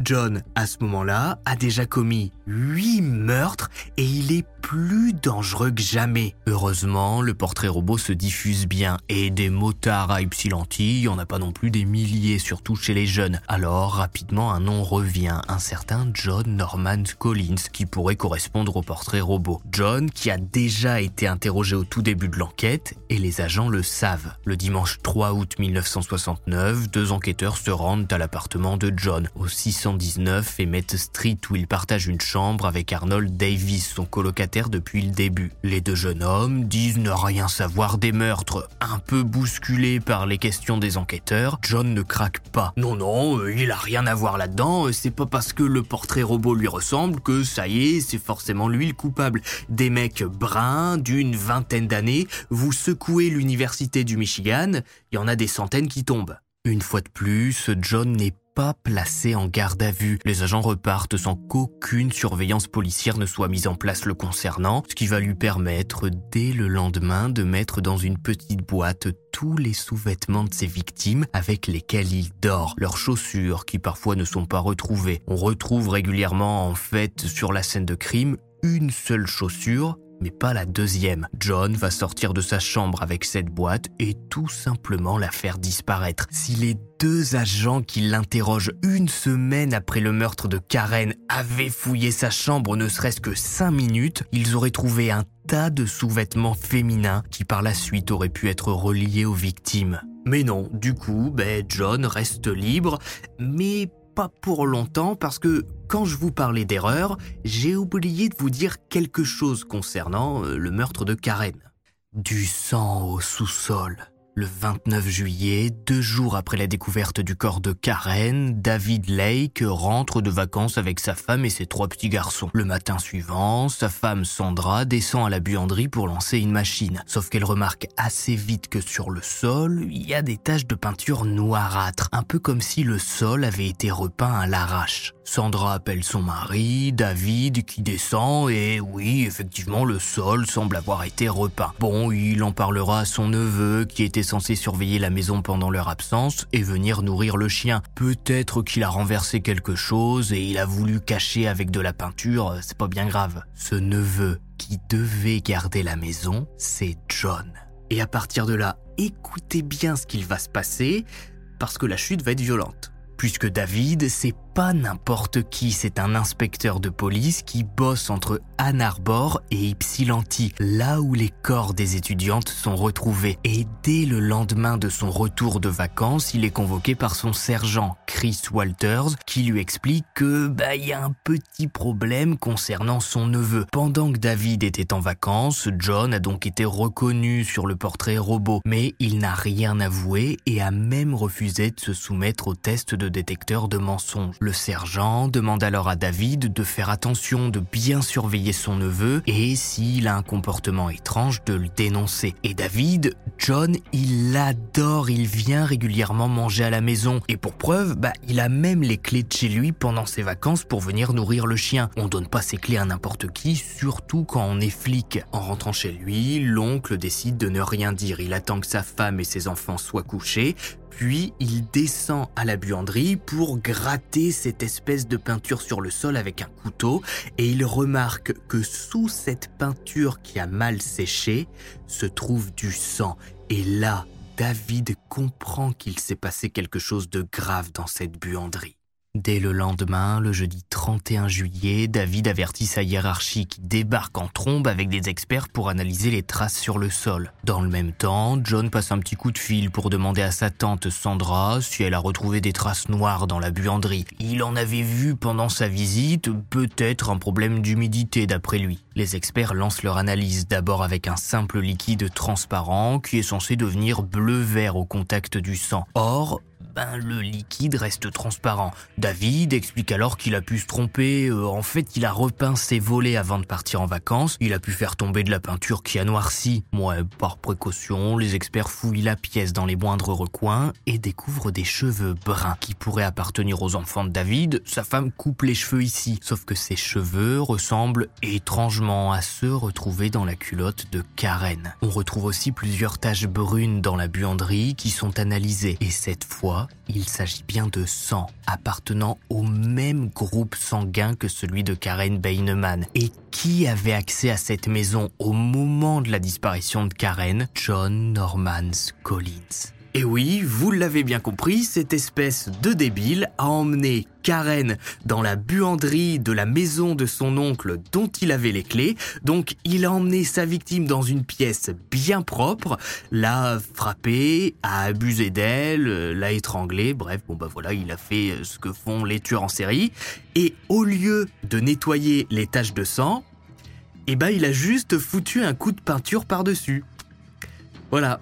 John, à ce moment-là, a déjà commis 8 meurtres et il est plus dangereux que jamais. Heureusement, le portrait robot se diffuse bien et des motards à Ypsilanti, il n'y en a pas non plus des milliers, surtout chez les jeunes. Alors, rapidement, un nom revient, un certain John Norman Collins qui pourrait correspondre au portrait robot. John qui a déjà été interrogé au tout début de l'enquête et les agents le savent. Le dimanche 3 août 1969, deux enquêteurs se rendent à l'appartement de John, au 619 Emmett Street où il partage une chambre avec Arnold Davis, son colocataire depuis le début. Les deux jeunes hommes disent ne rien savoir des meurtres. Un peu bousculé par les questions des enquêteurs, John ne craque pas. Non, non, euh, il a rien à voir là-dedans, euh, c'est pas parce que le portrait robot lui ressemble que ça y est, c'est forcément lui le coupable. Des mecs bruns d'une vingtaine d'années, vous secouez l'université du Michigan, il y en a des centaines qui tombent. Une fois de plus, John n'est pas placé en garde à vue. Les agents repartent sans qu'aucune surveillance policière ne soit mise en place le concernant, ce qui va lui permettre dès le lendemain de mettre dans une petite boîte tous les sous-vêtements de ses victimes avec lesquels il dort, leurs chaussures qui parfois ne sont pas retrouvées. On retrouve régulièrement en fait sur la scène de crime une seule chaussure mais pas la deuxième. John va sortir de sa chambre avec cette boîte et tout simplement la faire disparaître. Si les deux agents qui l'interrogent une semaine après le meurtre de Karen avaient fouillé sa chambre ne serait-ce que cinq minutes, ils auraient trouvé un tas de sous-vêtements féminins qui par la suite auraient pu être reliés aux victimes. Mais non, du coup, ben John reste libre, mais pas pour longtemps parce que quand je vous parlais d'erreur, j'ai oublié de vous dire quelque chose concernant euh, le meurtre de Karen. Du sang au sous-sol. Le 29 juillet, deux jours après la découverte du corps de Karen, David Lake rentre de vacances avec sa femme et ses trois petits garçons. Le matin suivant, sa femme Sandra descend à la buanderie pour lancer une machine. Sauf qu'elle remarque assez vite que sur le sol, il y a des taches de peinture noirâtre, un peu comme si le sol avait été repeint à l'arrache. Sandra appelle son mari, David, qui descend, et oui, effectivement, le sol semble avoir été repeint. Bon, il en parlera à son neveu, qui était censé surveiller la maison pendant leur absence et venir nourrir le chien. Peut-être qu'il a renversé quelque chose et il a voulu cacher avec de la peinture, c'est pas bien grave. Ce neveu qui devait garder la maison, c'est John. Et à partir de là, écoutez bien ce qu'il va se passer, parce que la chute va être violente. Puisque David, c'est pas n'importe qui, c'est un inspecteur de police qui bosse entre Ann Arbor et Ypsilanti, là où les corps des étudiantes sont retrouvés. Et dès le lendemain de son retour de vacances, il est convoqué par son sergent, Chris Walters, qui lui explique que bah il y a un petit problème concernant son neveu. Pendant que David était en vacances, John a donc été reconnu sur le portrait robot, mais il n'a rien avoué et a même refusé de se soumettre au test de détecteur de mensonges. Le sergent demande alors à David de faire attention, de bien surveiller son neveu et s'il a un comportement étrange, de le dénoncer. Et David, John, il l'adore, il vient régulièrement manger à la maison. Et pour preuve, bah, il a même les clés de chez lui pendant ses vacances pour venir nourrir le chien. On donne pas ses clés à n'importe qui, surtout quand on est flic. En rentrant chez lui, l'oncle décide de ne rien dire. Il attend que sa femme et ses enfants soient couchés, puis il descend à la buanderie pour gratter cette espèce de peinture sur le sol avec un couteau et il remarque que sous cette peinture qui a mal séché se trouve du sang. Et là, David comprend qu'il s'est passé quelque chose de grave dans cette buanderie. Dès le lendemain, le jeudi 31 juillet, David avertit sa hiérarchie qui débarque en trombe avec des experts pour analyser les traces sur le sol. Dans le même temps, John passe un petit coup de fil pour demander à sa tante Sandra si elle a retrouvé des traces noires dans la buanderie. Il en avait vu pendant sa visite, peut-être un problème d'humidité d'après lui. Les experts lancent leur analyse d'abord avec un simple liquide transparent qui est censé devenir bleu-vert au contact du sang. Or, ben, le liquide reste transparent. David explique alors qu'il a pu se tromper. Euh, en fait, il a repeint ses volets avant de partir en vacances. Il a pu faire tomber de la peinture qui a noirci. Ouais, par précaution, les experts fouillent la pièce dans les moindres recoins et découvrent des cheveux bruns qui pourraient appartenir aux enfants de David. Sa femme coupe les cheveux ici, sauf que ces cheveux ressemblent étrangement à ceux retrouvés dans la culotte de Karen. On retrouve aussi plusieurs taches brunes dans la buanderie qui sont analysées. Et cette fois, il s'agit bien de sang appartenant au même groupe sanguin que celui de Karen Beineman. Et qui avait accès à cette maison au moment de la disparition de Karen? John Norman Collins. Et oui, vous l'avez bien compris, cette espèce de débile a emmené Karen dans la buanderie de la maison de son oncle dont il avait les clés. Donc il a emmené sa victime dans une pièce bien propre, l'a frappée, a abusé d'elle, l'a étranglée, bref, bon bah voilà, il a fait ce que font les tueurs en série. Et au lieu de nettoyer les taches de sang, eh ben il a juste foutu un coup de peinture par-dessus. Voilà,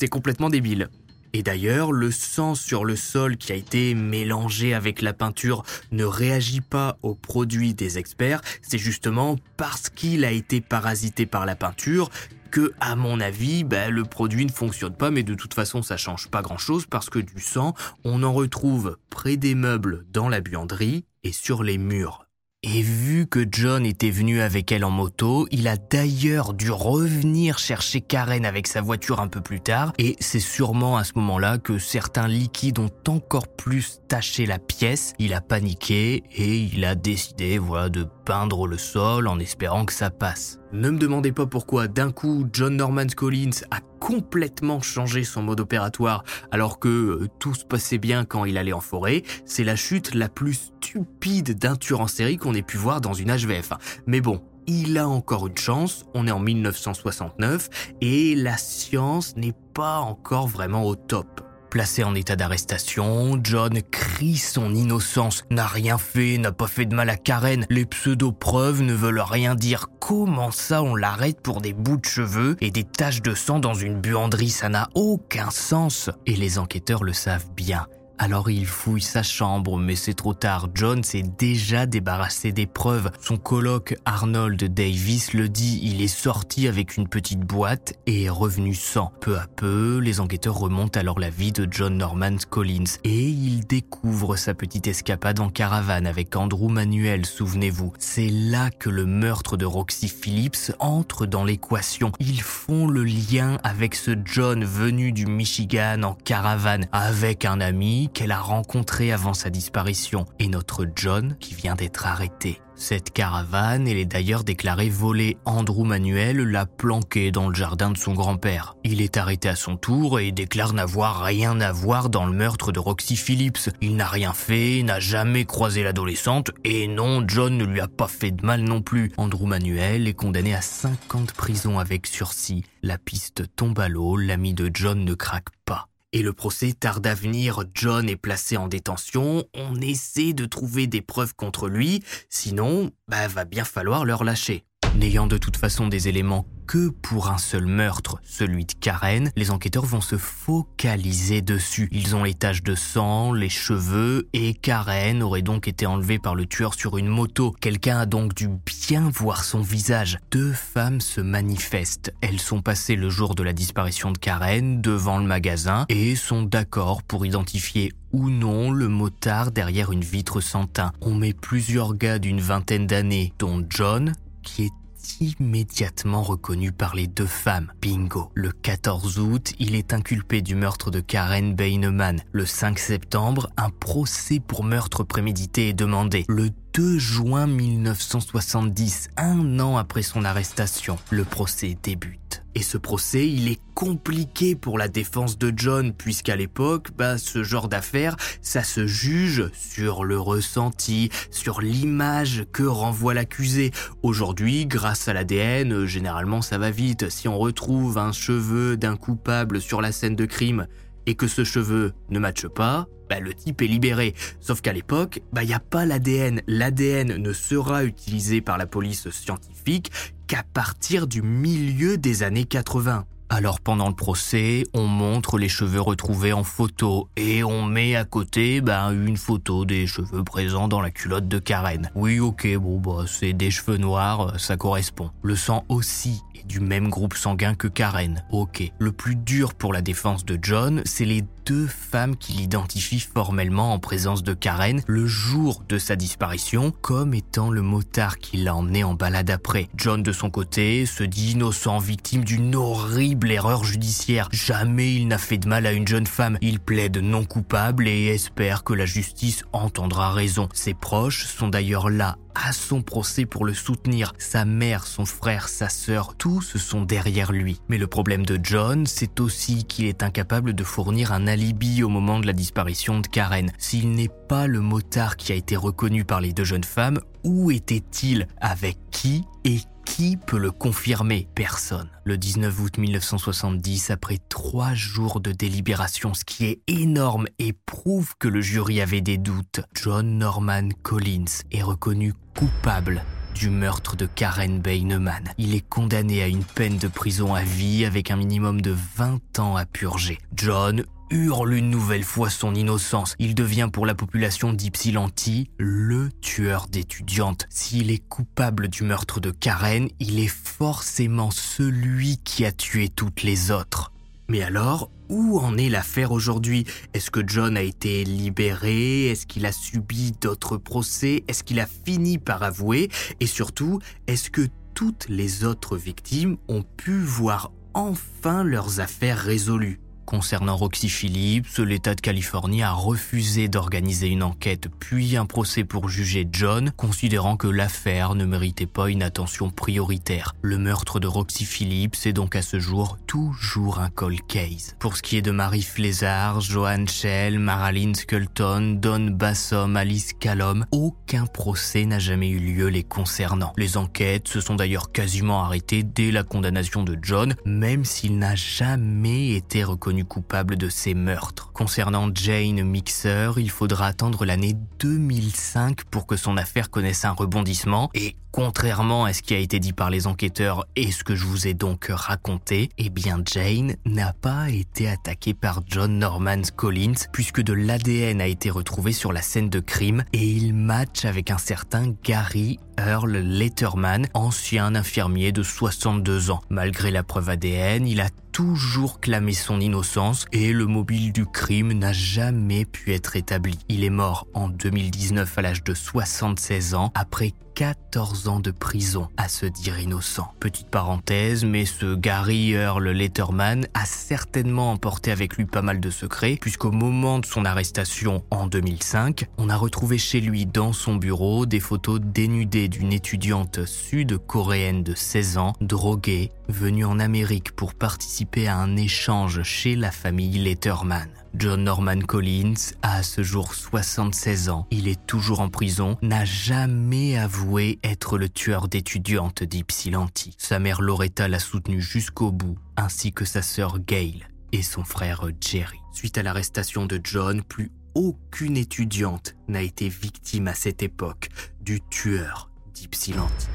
c'est complètement débile. Et d'ailleurs, le sang sur le sol qui a été mélangé avec la peinture ne réagit pas au produit des experts, c'est justement parce qu'il a été parasité par la peinture que, à mon avis, bah, le produit ne fonctionne pas, mais de toute façon, ça change pas grand chose parce que du sang, on en retrouve près des meubles dans la buanderie et sur les murs. Et vu que John était venu avec elle en moto, il a d'ailleurs dû revenir chercher Karen avec sa voiture un peu plus tard, et c'est sûrement à ce moment-là que certains liquides ont encore plus taché la pièce. Il a paniqué et il a décidé voilà, de peindre le sol en espérant que ça passe. Ne me demandez pas pourquoi d'un coup John Norman Collins a complètement changé son mode opératoire alors que euh, tout se passait bien quand il allait en forêt. C'est la chute la plus stupide d'un tueur en série qu'on ait pu voir dans une HVF. Mais bon, il a encore une chance, on est en 1969 et la science n'est pas encore vraiment au top. Placé en état d'arrestation, John crie son innocence. N'a rien fait, n'a pas fait de mal à Karen. Les pseudo-preuves ne veulent rien dire. Comment ça on l'arrête pour des bouts de cheveux et des taches de sang dans une buanderie? Ça n'a aucun sens. Et les enquêteurs le savent bien. Alors il fouille sa chambre, mais c'est trop tard. John s'est déjà débarrassé des preuves. Son coloc Arnold Davis le dit, il est sorti avec une petite boîte et est revenu sans. Peu à peu, les enquêteurs remontent alors la vie de John Norman Collins et ils découvrent sa petite escapade en caravane avec Andrew Manuel, souvenez-vous. C'est là que le meurtre de Roxy Phillips entre dans l'équation. Ils font le lien avec ce John venu du Michigan en caravane avec un ami qu'elle a rencontré avant sa disparition et notre John qui vient d'être arrêté. Cette caravane, elle est d'ailleurs déclarée volée. Andrew Manuel l'a planquée dans le jardin de son grand-père. Il est arrêté à son tour et déclare n'avoir rien à voir dans le meurtre de Roxy Phillips. Il n'a rien fait, n'a jamais croisé l'adolescente et non, John ne lui a pas fait de mal non plus. Andrew Manuel est condamné à 50 prisons avec sursis. La piste tombe à l'eau, l'ami de John ne craque pas et le procès tarde à venir. John est placé en détention, on essaie de trouver des preuves contre lui, sinon, bah, va bien falloir le relâcher. N'ayant de toute façon des éléments que pour un seul meurtre, celui de Karen, les enquêteurs vont se focaliser dessus. Ils ont les taches de sang, les cheveux, et Karen aurait donc été enlevée par le tueur sur une moto. Quelqu'un a donc dû bien voir son visage. Deux femmes se manifestent. Elles sont passées le jour de la disparition de Karen devant le magasin et sont d'accord pour identifier ou non le motard derrière une vitre sans teint. On met plusieurs gars d'une vingtaine d'années, dont John, qui est immédiatement reconnu par les deux femmes. Bingo. Le 14 août, il est inculpé du meurtre de Karen Beinemann. Le 5 septembre, un procès pour meurtre prémédité est demandé. Le 2 juin 1970, un an après son arrestation, le procès débute. Et ce procès, il est compliqué pour la défense de John, puisqu'à l'époque, bah, ce genre d'affaires, ça se juge sur le ressenti, sur l'image que renvoie l'accusé. Aujourd'hui, grâce à l'ADN, généralement ça va vite. Si on retrouve un cheveu d'un coupable sur la scène de crime, et que ce cheveu ne matche pas, bah, le type est libéré. Sauf qu'à l'époque, il bah, n'y a pas l'ADN. L'ADN ne sera utilisé par la police scientifique qu'à partir du milieu des années 80. Alors pendant le procès, on montre les cheveux retrouvés en photo et on met à côté bah, une photo des cheveux présents dans la culotte de Karen. Oui ok, bon bah c'est des cheveux noirs, ça correspond. Le sang aussi du même groupe sanguin que Karen. Ok. Le plus dur pour la défense de John, c'est les deux femmes qui l'identifient formellement en présence de Karen le jour de sa disparition comme étant le motard qui l'a emmené en balade après. John de son côté se dit innocent, victime d'une horrible erreur judiciaire. Jamais il n'a fait de mal à une jeune femme. Il plaide non coupable et espère que la justice entendra raison. Ses proches sont d'ailleurs là à son procès pour le soutenir. Sa mère, son frère, sa sœur, tous sont derrière lui. Mais le problème de John, c'est aussi qu'il est incapable de fournir un alibi au moment de la disparition de Karen. S'il n'est pas le motard qui a été reconnu par les deux jeunes femmes, où était-il? Avec qui et qui peut le confirmer? Personne. Le 19 août 1970, après trois jours de délibération, ce qui est énorme et prouve que le jury avait des doutes, John Norman Collins est reconnu coupable du meurtre de Karen Beinemann. Il est condamné à une peine de prison à vie avec un minimum de 20 ans à purger. John hurle une nouvelle fois son innocence. Il devient pour la population d'Ypsilanti le tueur d'étudiantes. S'il est coupable du meurtre de Karen, il est forcément celui qui a tué toutes les autres. Mais alors, où en est l'affaire aujourd'hui? Est-ce que John a été libéré? Est-ce qu'il a subi d'autres procès? Est-ce qu'il a fini par avouer? Et surtout, est-ce que toutes les autres victimes ont pu voir enfin leurs affaires résolues? Concernant Roxy Phillips, l'État de Californie a refusé d'organiser une enquête puis un procès pour juger John, considérant que l'affaire ne méritait pas une attention prioritaire. Le meurtre de Roxy Phillips est donc à ce jour toujours un cold case. Pour ce qui est de Marie Flézard, Joanne Schell, Marilyn Skelton, Don Bassom, Alice Callum, aucun procès n'a jamais eu lieu les concernant. Les enquêtes se sont d'ailleurs quasiment arrêtées dès la condamnation de John, même s'il n'a jamais été reconnu coupable de ces meurtres. Concernant Jane Mixer, il faudra attendre l'année 2005 pour que son affaire connaisse un rebondissement et Contrairement à ce qui a été dit par les enquêteurs et ce que je vous ai donc raconté, eh bien Jane n'a pas été attaquée par John Norman Collins puisque de l'ADN a été retrouvé sur la scène de crime et il match avec un certain Gary Earl Letterman, ancien infirmier de 62 ans. Malgré la preuve ADN, il a toujours clamé son innocence et le mobile du crime n'a jamais pu être établi. Il est mort en 2019 à l'âge de 76 ans après 14 ans de prison à se dire innocent. Petite parenthèse, mais ce Gary Earl Letterman a certainement emporté avec lui pas mal de secrets, puisqu'au moment de son arrestation en 2005, on a retrouvé chez lui dans son bureau des photos dénudées d'une étudiante sud-coréenne de 16 ans, droguée, venue en Amérique pour participer à un échange chez la famille Letterman. John Norman Collins a à ce jour 76 ans, il est toujours en prison, n'a jamais avoué être le tueur d'étudiantes d'Ypsilanti. Sa mère Loretta l'a soutenu jusqu'au bout, ainsi que sa sœur Gail et son frère Jerry. Suite à l'arrestation de John, plus aucune étudiante n'a été victime à cette époque du tueur d'Ypsilanti.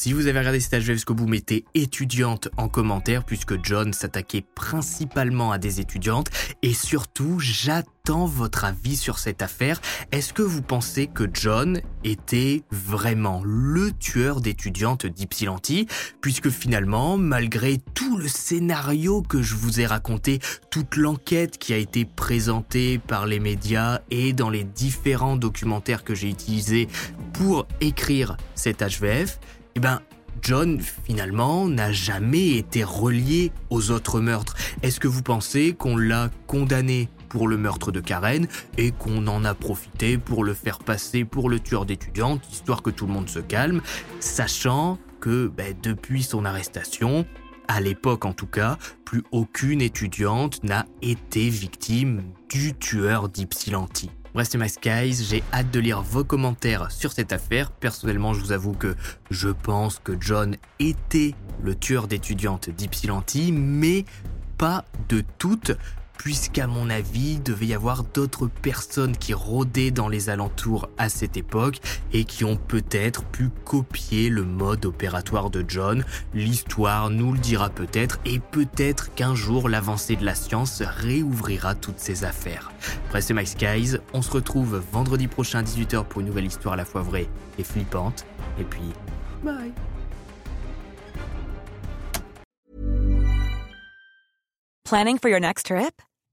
Si vous avez regardé cet HV jusqu'au bout, mettez étudiante en commentaire puisque John s'attaquait principalement à des étudiantes et surtout j'attends votre avis sur cette affaire. Est-ce que vous pensez que John était vraiment le tueur d'étudiantes d'Ypsilanti puisque finalement, malgré tout le scénario que je vous ai raconté, toute l'enquête qui a été présentée par les médias et dans les différents documentaires que j'ai utilisés pour écrire cet HVF, eh ben, John, finalement, n'a jamais été relié aux autres meurtres. Est-ce que vous pensez qu'on l'a condamné pour le meurtre de Karen et qu'on en a profité pour le faire passer pour le tueur d'étudiantes, histoire que tout le monde se calme, sachant que ben, depuis son arrestation, à l'époque en tout cas, plus aucune étudiante n'a été victime du tueur d'Ypsilanti. Bref, c'est Max Guys, j'ai hâte de lire vos commentaires sur cette affaire. Personnellement, je vous avoue que je pense que John était le tueur d'étudiantes d'Ypsilanti, mais pas de toutes puisqu'à mon avis, il devait y avoir d'autres personnes qui rôdaient dans les alentours à cette époque et qui ont peut-être pu copier le mode opératoire de John. L'histoire nous le dira peut-être et peut-être qu'un jour l'avancée de la science réouvrira toutes ces affaires. Bref, c'est Max Guys, on se retrouve vendredi prochain à 18h pour une nouvelle histoire à la fois vraie et flippante. Et puis, bye Planning for your next trip?